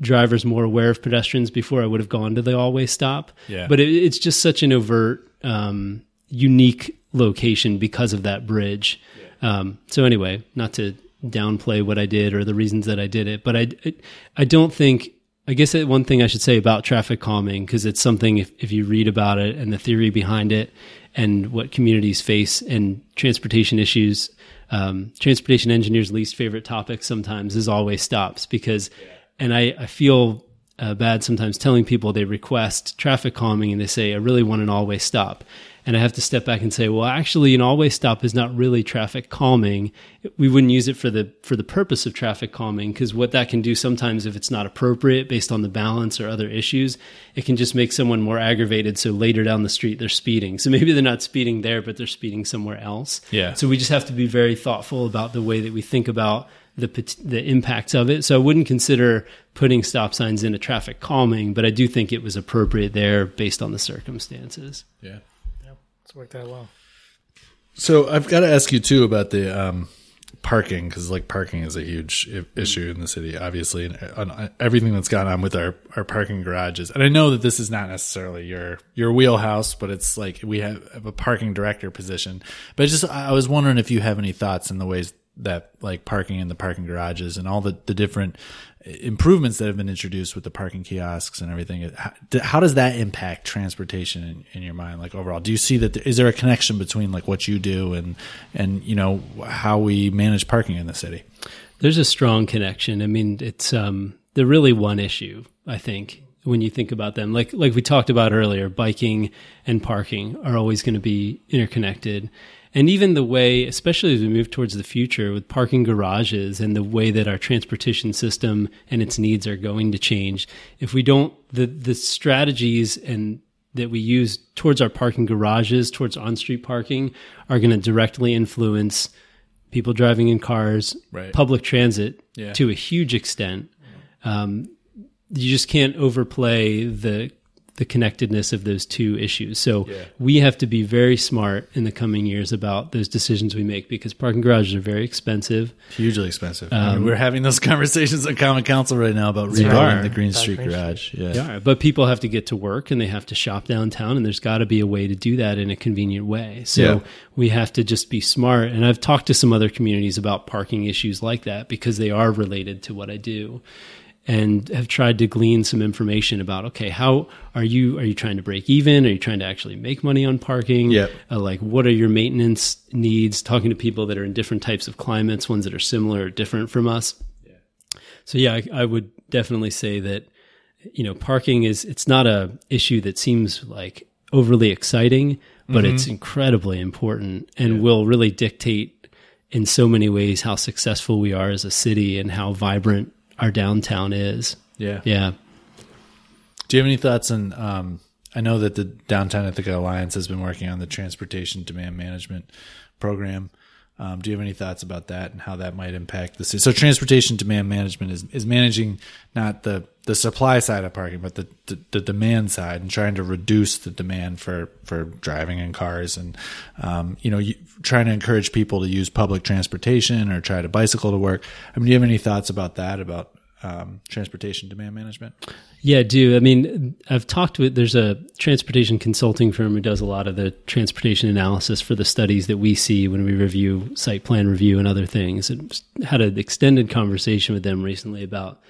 drivers more aware of pedestrians before I would have gone to the all way stop. Yeah. But it, it's just such an overt, um, unique location because of that bridge. Um, so anyway, not to downplay what I did or the reasons that I did it, but I, I, I don't think, I guess that one thing I should say about traffic calming, because it's something if, if you read about it and the theory behind it and what communities face and transportation issues, um, transportation engineers' least favorite topic sometimes is all way stops because, and I, I feel uh, bad sometimes telling people they request traffic calming and they say, I really want an all way stop. And I have to step back and say, well, actually, an all way stop is not really traffic calming. We wouldn't use it for the for the purpose of traffic calming because what that can do sometimes, if it's not appropriate based on the balance or other issues, it can just make someone more aggravated. So later down the street, they're speeding. So maybe they're not speeding there, but they're speeding somewhere else. Yeah. So we just have to be very thoughtful about the way that we think about the the impacts of it. So I wouldn't consider putting stop signs into traffic calming, but I do think it was appropriate there based on the circumstances. yeah. It's worked out well. So I've got to ask you too about the um, parking because like parking is a huge I- issue in the city, obviously, and on everything that's gone on with our our parking garages. And I know that this is not necessarily your your wheelhouse, but it's like we have, have a parking director position. But just I was wondering if you have any thoughts in the ways that like parking in the parking garages and all the the different improvements that have been introduced with the parking kiosks and everything. How, how does that impact transportation in, in your mind? Like overall, do you see that? Is there a connection between like what you do and and you know how we manage parking in the city? There's a strong connection. I mean, it's um, they're really one issue. I think when you think about them, like like we talked about earlier, biking and parking are always going to be interconnected. And even the way, especially as we move towards the future with parking garages and the way that our transportation system and its needs are going to change, if we don't, the, the strategies and that we use towards our parking garages, towards on street parking, are going to directly influence people driving in cars, Right. public transit Yeah. to a huge extent. Um, you just can't overplay the the connectedness of those two issues. So Yeah. we have to be very smart in the coming years about those decisions we make because parking garages are very expensive. Hugely expensive. I mean, um, we're having those conversations at Common Council right now about are. rebuilding the Green Street Green Garage. Yeah. Yeah, but people have to get to work and they have to shop downtown, and there's got to be a way to do that in a convenient way. So Yeah. we have to just be smart. And I've talked to some other communities about parking issues like that because they are related to what I do. And have tried to glean some information about okay, how are you? Are you trying to break even? Are you trying to actually make money on parking? Yep. Uh, like, what are your maintenance needs? Talking to people that are in different types of climates, ones that are similar or different from us. yeah. So yeah, I, I would definitely say that you know parking is it's not a issue that seems like overly exciting, but it's incredibly important and will really dictate in so many ways how successful we are as a city and how vibrant our downtown is. Yeah. Yeah. Do you have any thoughts on? Um, I know that the Downtown Ithaca Alliance has been working on the transportation demand management program. Um, do you have any thoughts about that and how that might impact the city? So, transportation demand management is, is managing not the, the supply side of parking, but the, the, the demand side and trying to reduce the demand for, for driving in cars and, um, you know, you, trying to encourage people to use public transportation or try to bicycle to work. I mean, do you have any thoughts about that, about um, transportation demand management? Yeah, I do. I mean, I've talked with, there's a transportation consulting firm who does a lot of the transportation analysis for the studies that we see when we review site plan review and other things. And had an extended conversation with them recently about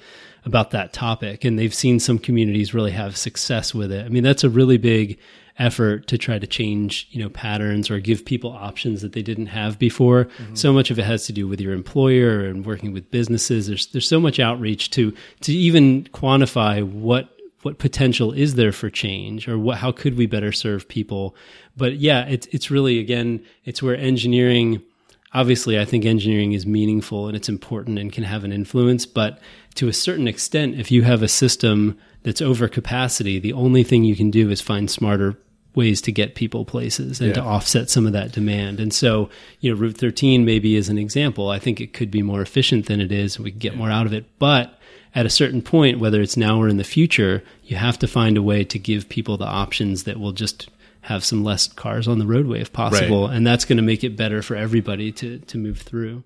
about that topic and they've seen some communities really have success with it. I mean, that's a really big effort to try to change, you know, patterns or give people options that they didn't have before. Mm-hmm. So much of it has to do with your employer and working with businesses. There's there's so much outreach to to even quantify what what potential is there for change or what how could we better serve people. But yeah, it's it's really again, it's where engineering obviously I think engineering is meaningful and it's important and can have an influence, but to a certain extent, if you have a system that's over capacity, the only thing you can do is find smarter ways to get people places and Yeah. to offset some of that demand. And so, you know, Route 13 maybe is an example. I think it could be more efficient than it is. We could get more out of it. But at a certain point, whether it's now or in the future, you have to find a way to give people the options that will just have some less cars on the roadway if possible. And that's going to make it better for everybody to, to move through.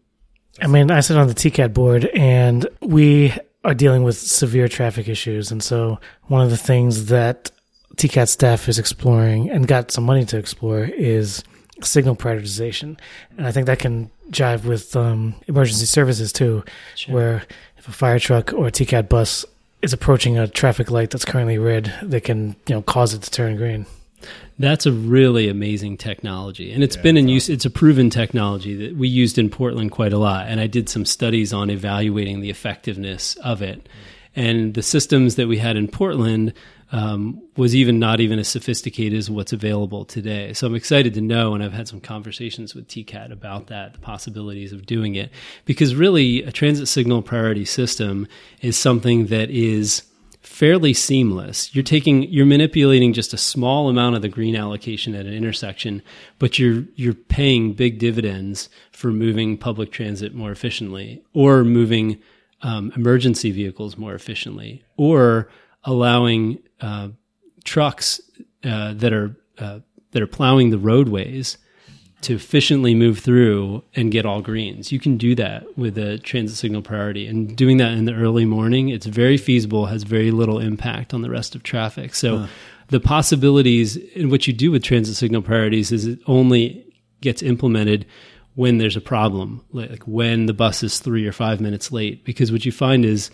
I mean, I sit on the TCAT board and we are dealing with severe traffic issues. And so one of the things that TCAT staff is exploring and got some money to explore is signal prioritization. And I think that can jive with um, emergency services too, where if a fire truck or a TCAT bus is approaching a traffic light that's currently red, they can, you know, cause it to turn green. That's a really amazing technology. And it's been in use, it's a proven technology that we used in Portland quite a lot. And I did some studies on evaluating the effectiveness of it. And the systems that we had in Portland um, was even not even as sophisticated as what's available today. So I'm excited to know, and I've had some conversations with TCAT about that, the possibilities of doing it. Because really, a transit signal priority system is something that is fairly seamless. You're taking you're manipulating just a small amount of the green allocation at an intersection, but you're you're paying big dividends for moving public transit more efficiently or moving um, emergency vehicles more efficiently or allowing uh, trucks uh, that are uh, that are plowing the roadways to efficiently move through and get all greens. You can do that with a transit signal priority. And doing that in the early morning, it's very feasible, has very little impact on the rest of traffic. So the possibilities in what you do with transit signal priorities is it only gets implemented when there's a problem, like when the bus is three or five minutes late. Because what you find is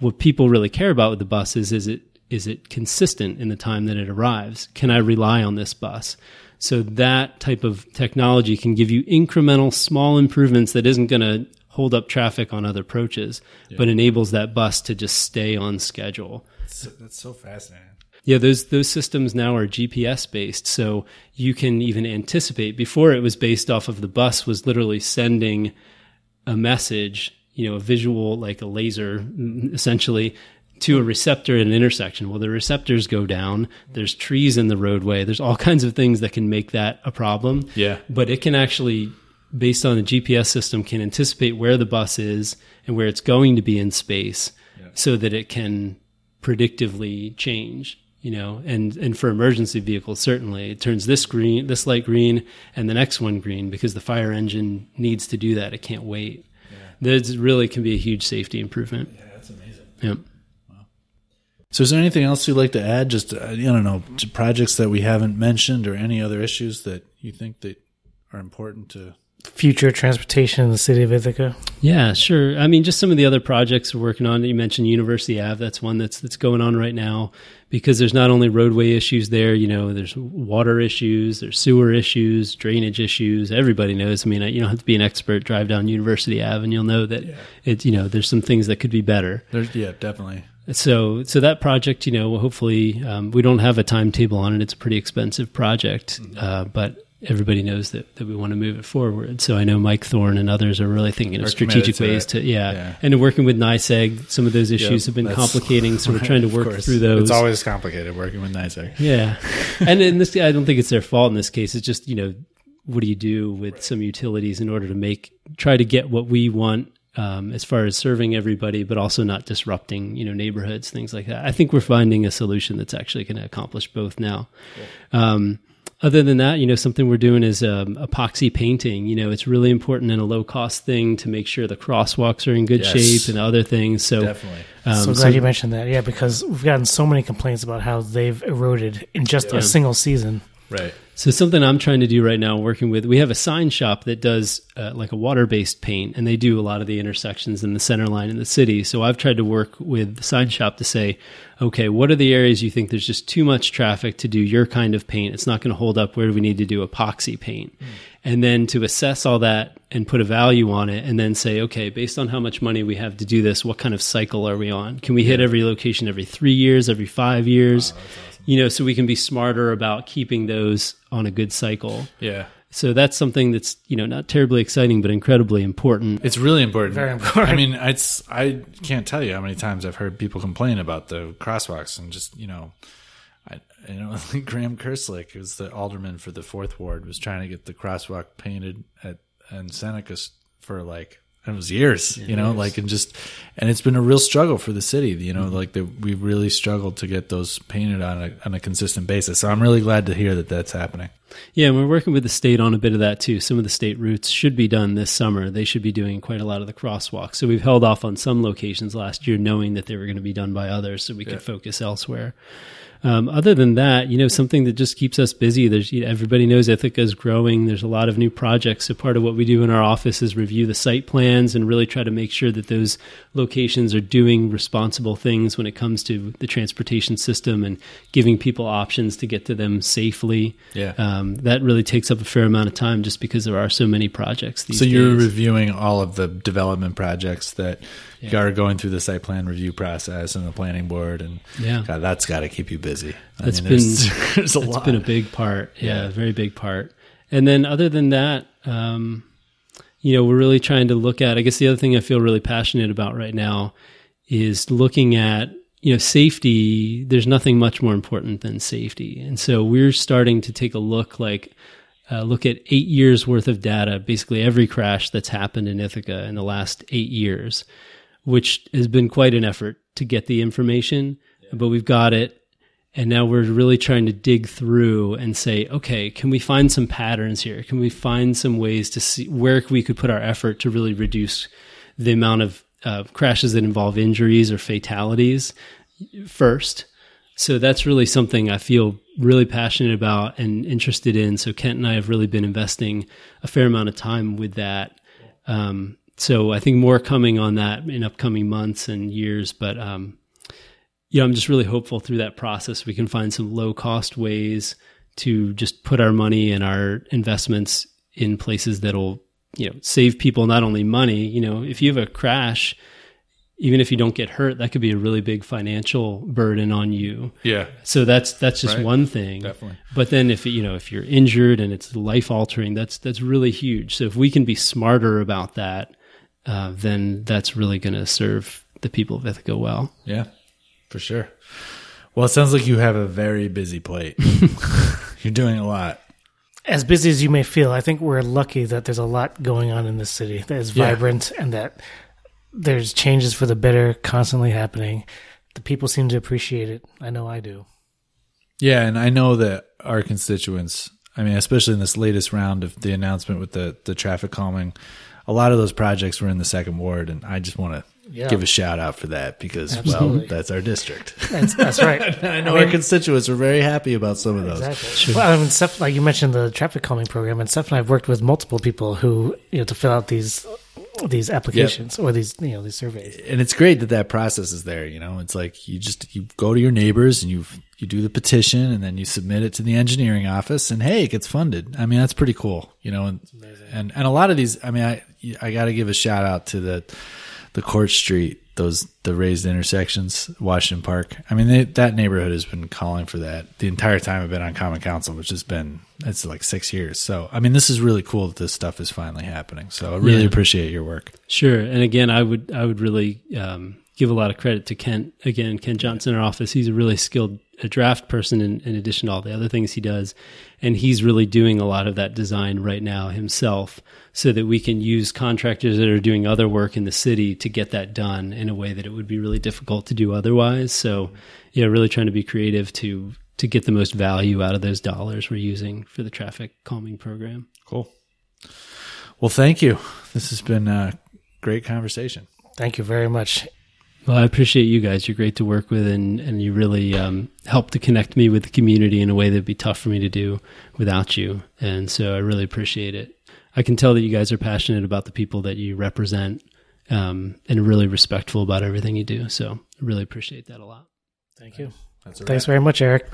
what people really care about with the buses is it is it consistent in the time that it arrives? Can I rely on this bus? So that type of technology can give you incremental small improvements that isn't going to hold up traffic on other approaches, but enables that bus to just stay on schedule. That's, that's so fascinating. Yeah, those those systems now are GPS based, so you can even anticipate. Before it was based off of the bus was literally sending a message, you know, a visual like a laser, essentially, to a receptor at an intersection. Well, the receptors go down. There's trees in the roadway. There's all kinds of things that can make that a problem. Yeah. but it can actually, based on the GPS system, can anticipate where the bus is and where it's going to be in space, so that it can predictively change you know and and for emergency vehicles certainly it turns this green this light green and the next one green because the fire engine needs to do that it can't wait This really can be a huge safety improvement Yeah, that's amazing. Yep. So, is there anything else you'd like to add? Just uh, I don't know, to projects that we haven't mentioned, or any other issues that you think that are important to. Future transportation in the city of Ithaca. Yeah, sure. I mean, just some of the other projects we're working on. You mentioned University Ave. That's one that's that's going on right now because there's not only roadway issues there. You know, there's water issues, there's sewer issues, drainage issues. Everybody knows. I mean, you don't have to be an expert. Drive down University Ave, and you'll know that it's you know there's some things that could be better. There's, yeah, definitely. So, so that project, you know, hopefully um, we don't have a timetable on it. It's a pretty expensive project, uh, but everybody knows that, that we want to move it forward. So I know Mike Thorne and others are really thinking of strategic ways to, yeah. Yeah. And working with NYSEG, some of those issues have been complicating. So we're trying to work through those. It's always complicated working with NYSEG. Yeah, and in this, I don't think it's their fault in this case. It's just you know, what do you do with some utilities in order to make try to get what we want um, as far as serving everybody, but also not disrupting you know neighborhoods, things like that. I think we're finding a solution that's actually going to accomplish both now. Um, other than that, you know, something we're doing is um, epoxy painting. You know, it's really important and a low cost thing to make sure the crosswalks are in good Yes. shape and other things. So, Definitely. um, so glad so- you mentioned that. Yeah, because we've gotten so many complaints about how they've eroded in just a single season. Right. So something I'm trying to do right now, working with, we have a sign shop that does uh, like a water-based paint, and they do a lot of the intersections in the center line in the city. So I've tried to work with the sign shop to say, okay, what are the areas you think there's just too much traffic to do your kind of paint? It's not going to hold up. Where do we need to do epoxy paint? And then to assess all that and put a value on it, and then say, okay, based on how much money we have to do this, what kind of cycle are we on? Can we hit every location every three years, every five years? You know, so we can be smarter about keeping those on a good cycle. Yeah. So that's something that's you know not terribly exciting, but incredibly important. It's really important. Very important. I mean, it's I can't tell you how many times I've heard people complain about the crosswalks and just you know, I you know Graham Kerslick, who's the alderman for the fourth ward, was trying to get the crosswalk painted at and Seneca for like it was years, you know, like and just and it's been a real struggle for the city, you know, like that we really struggled to get those painted on a on a consistent basis. So I'm really glad to hear that that's happening. Yeah, and we're working with the state on a bit of that too. Some of the state routes should be done this summer. They should be doing quite a lot of the crosswalks. So we've held off on some locations last year, knowing that they were going to be done by others, so we could focus elsewhere. Um, other than that, you know, something that just keeps us busy. There's you know, everybody knows Ithaca is growing. There's a lot of new projects. So part of what we do in our office is review the site plans and really try to make sure that those locations are doing responsible things when it comes to the transportation system and giving people options to get to them safely. Yeah. um, that really takes up a fair amount of time just because there are so many projects these So you're days. reviewing all of the development projects that are going through the site plan review process and the planning board, and Yeah. God, that's got to keep you busy. I That's mean, been- there's a lot. been a big part. Yeah, Yeah. very big part. And then other than that, um, you know, we're really trying to look at. I guess the other thing I feel really passionate about right now is looking at you know safety. There's nothing much more important than safety, and so we're starting to take a look like. Uh, look at eight years worth of data, basically every crash that's happened in Ithaca in the last eight years, which has been quite an effort to get the information, but we've got it. And now we're really trying to dig through and say, okay, can we find some patterns here? Can we find some ways to see where we could put our effort to really reduce the amount of uh, crashes that involve injuries or fatalities first? So that's really something I feel really passionate about and interested in. So Kent and I have really been investing a fair amount of time with that. Um, so I think more coming on that in upcoming months and years, but um, you know, I'm just really hopeful through that process we can find some low cost ways to just put our money and our investments in places that'll you know save people not only money. You know, if you have a crash, even if you don't get hurt, that could be a really big financial burden on you. yeah, So that's that's just Right. one thing. definitely. But then if you know if you're injured and it's life altering, that's that's really huge. So if we can be smarter about that, uh, then that's really going to serve the people of Ithaca well. Yeah, for sure. Well, it sounds like you have a very busy plate. You're doing a lot. As busy as you may feel, I think we're lucky that there's a lot going on in this city that is Yeah. vibrant and that there's changes for the better constantly happening. The people seem to appreciate it. I know I do. Yeah, and I know that our constituents, I mean, especially in this latest round of the announcement with the, the traffic calming, a lot of those projects were in the second ward, and I just want to Yeah. give a shout out for that because, Absolutely. well, that's our district. That's, that's right. I know our constituents are very happy about some of those. Exactly. Well, I mean, like you mentioned the traffic calming program, and Seph and I have worked with multiple people who, you know, to fill out these these applications or these, you know, these surveys. and it's great that that process is there. You know, it's like you just you go to your neighbors and you you do the petition and then you submit it to the engineering office and hey, it gets funded. I mean, that's pretty cool. You know, and and, and a lot of these. I mean, I I got to give a shout out to the the Court Street those the raised intersections, Washington Park. I mean, they, that neighborhood has been calling for that the entire time I've been on Common Council, which has been it's like six years. So, I mean, this is really cool that this stuff is finally happening. So, I really Yeah. appreciate your work. Sure. And again, I would I would really um, give a lot of credit to Kent. Again, Kent Johnson in our office. He's a really skilled a draft person in, in addition to all the other things he does. And he's really doing a lot of that design right now himself so that we can use contractors that are doing other work in the city to get that done in a way that it would be really difficult to do otherwise. So yeah, really trying to be creative to to get the most value out of those dollars we're using for the traffic calming program. Cool. Well, thank you. This has been a great conversation. Thank you very much. Well, I appreciate you guys. You're great to work with, and, and you really um, help to connect me with the community in a way that'd be tough for me to do without you. And so I really appreciate it. I can tell that you guys are passionate about the people that you represent um, and really respectful about everything you do. So I really appreciate that a lot. Thank you. That's a Thanks very much, Eric.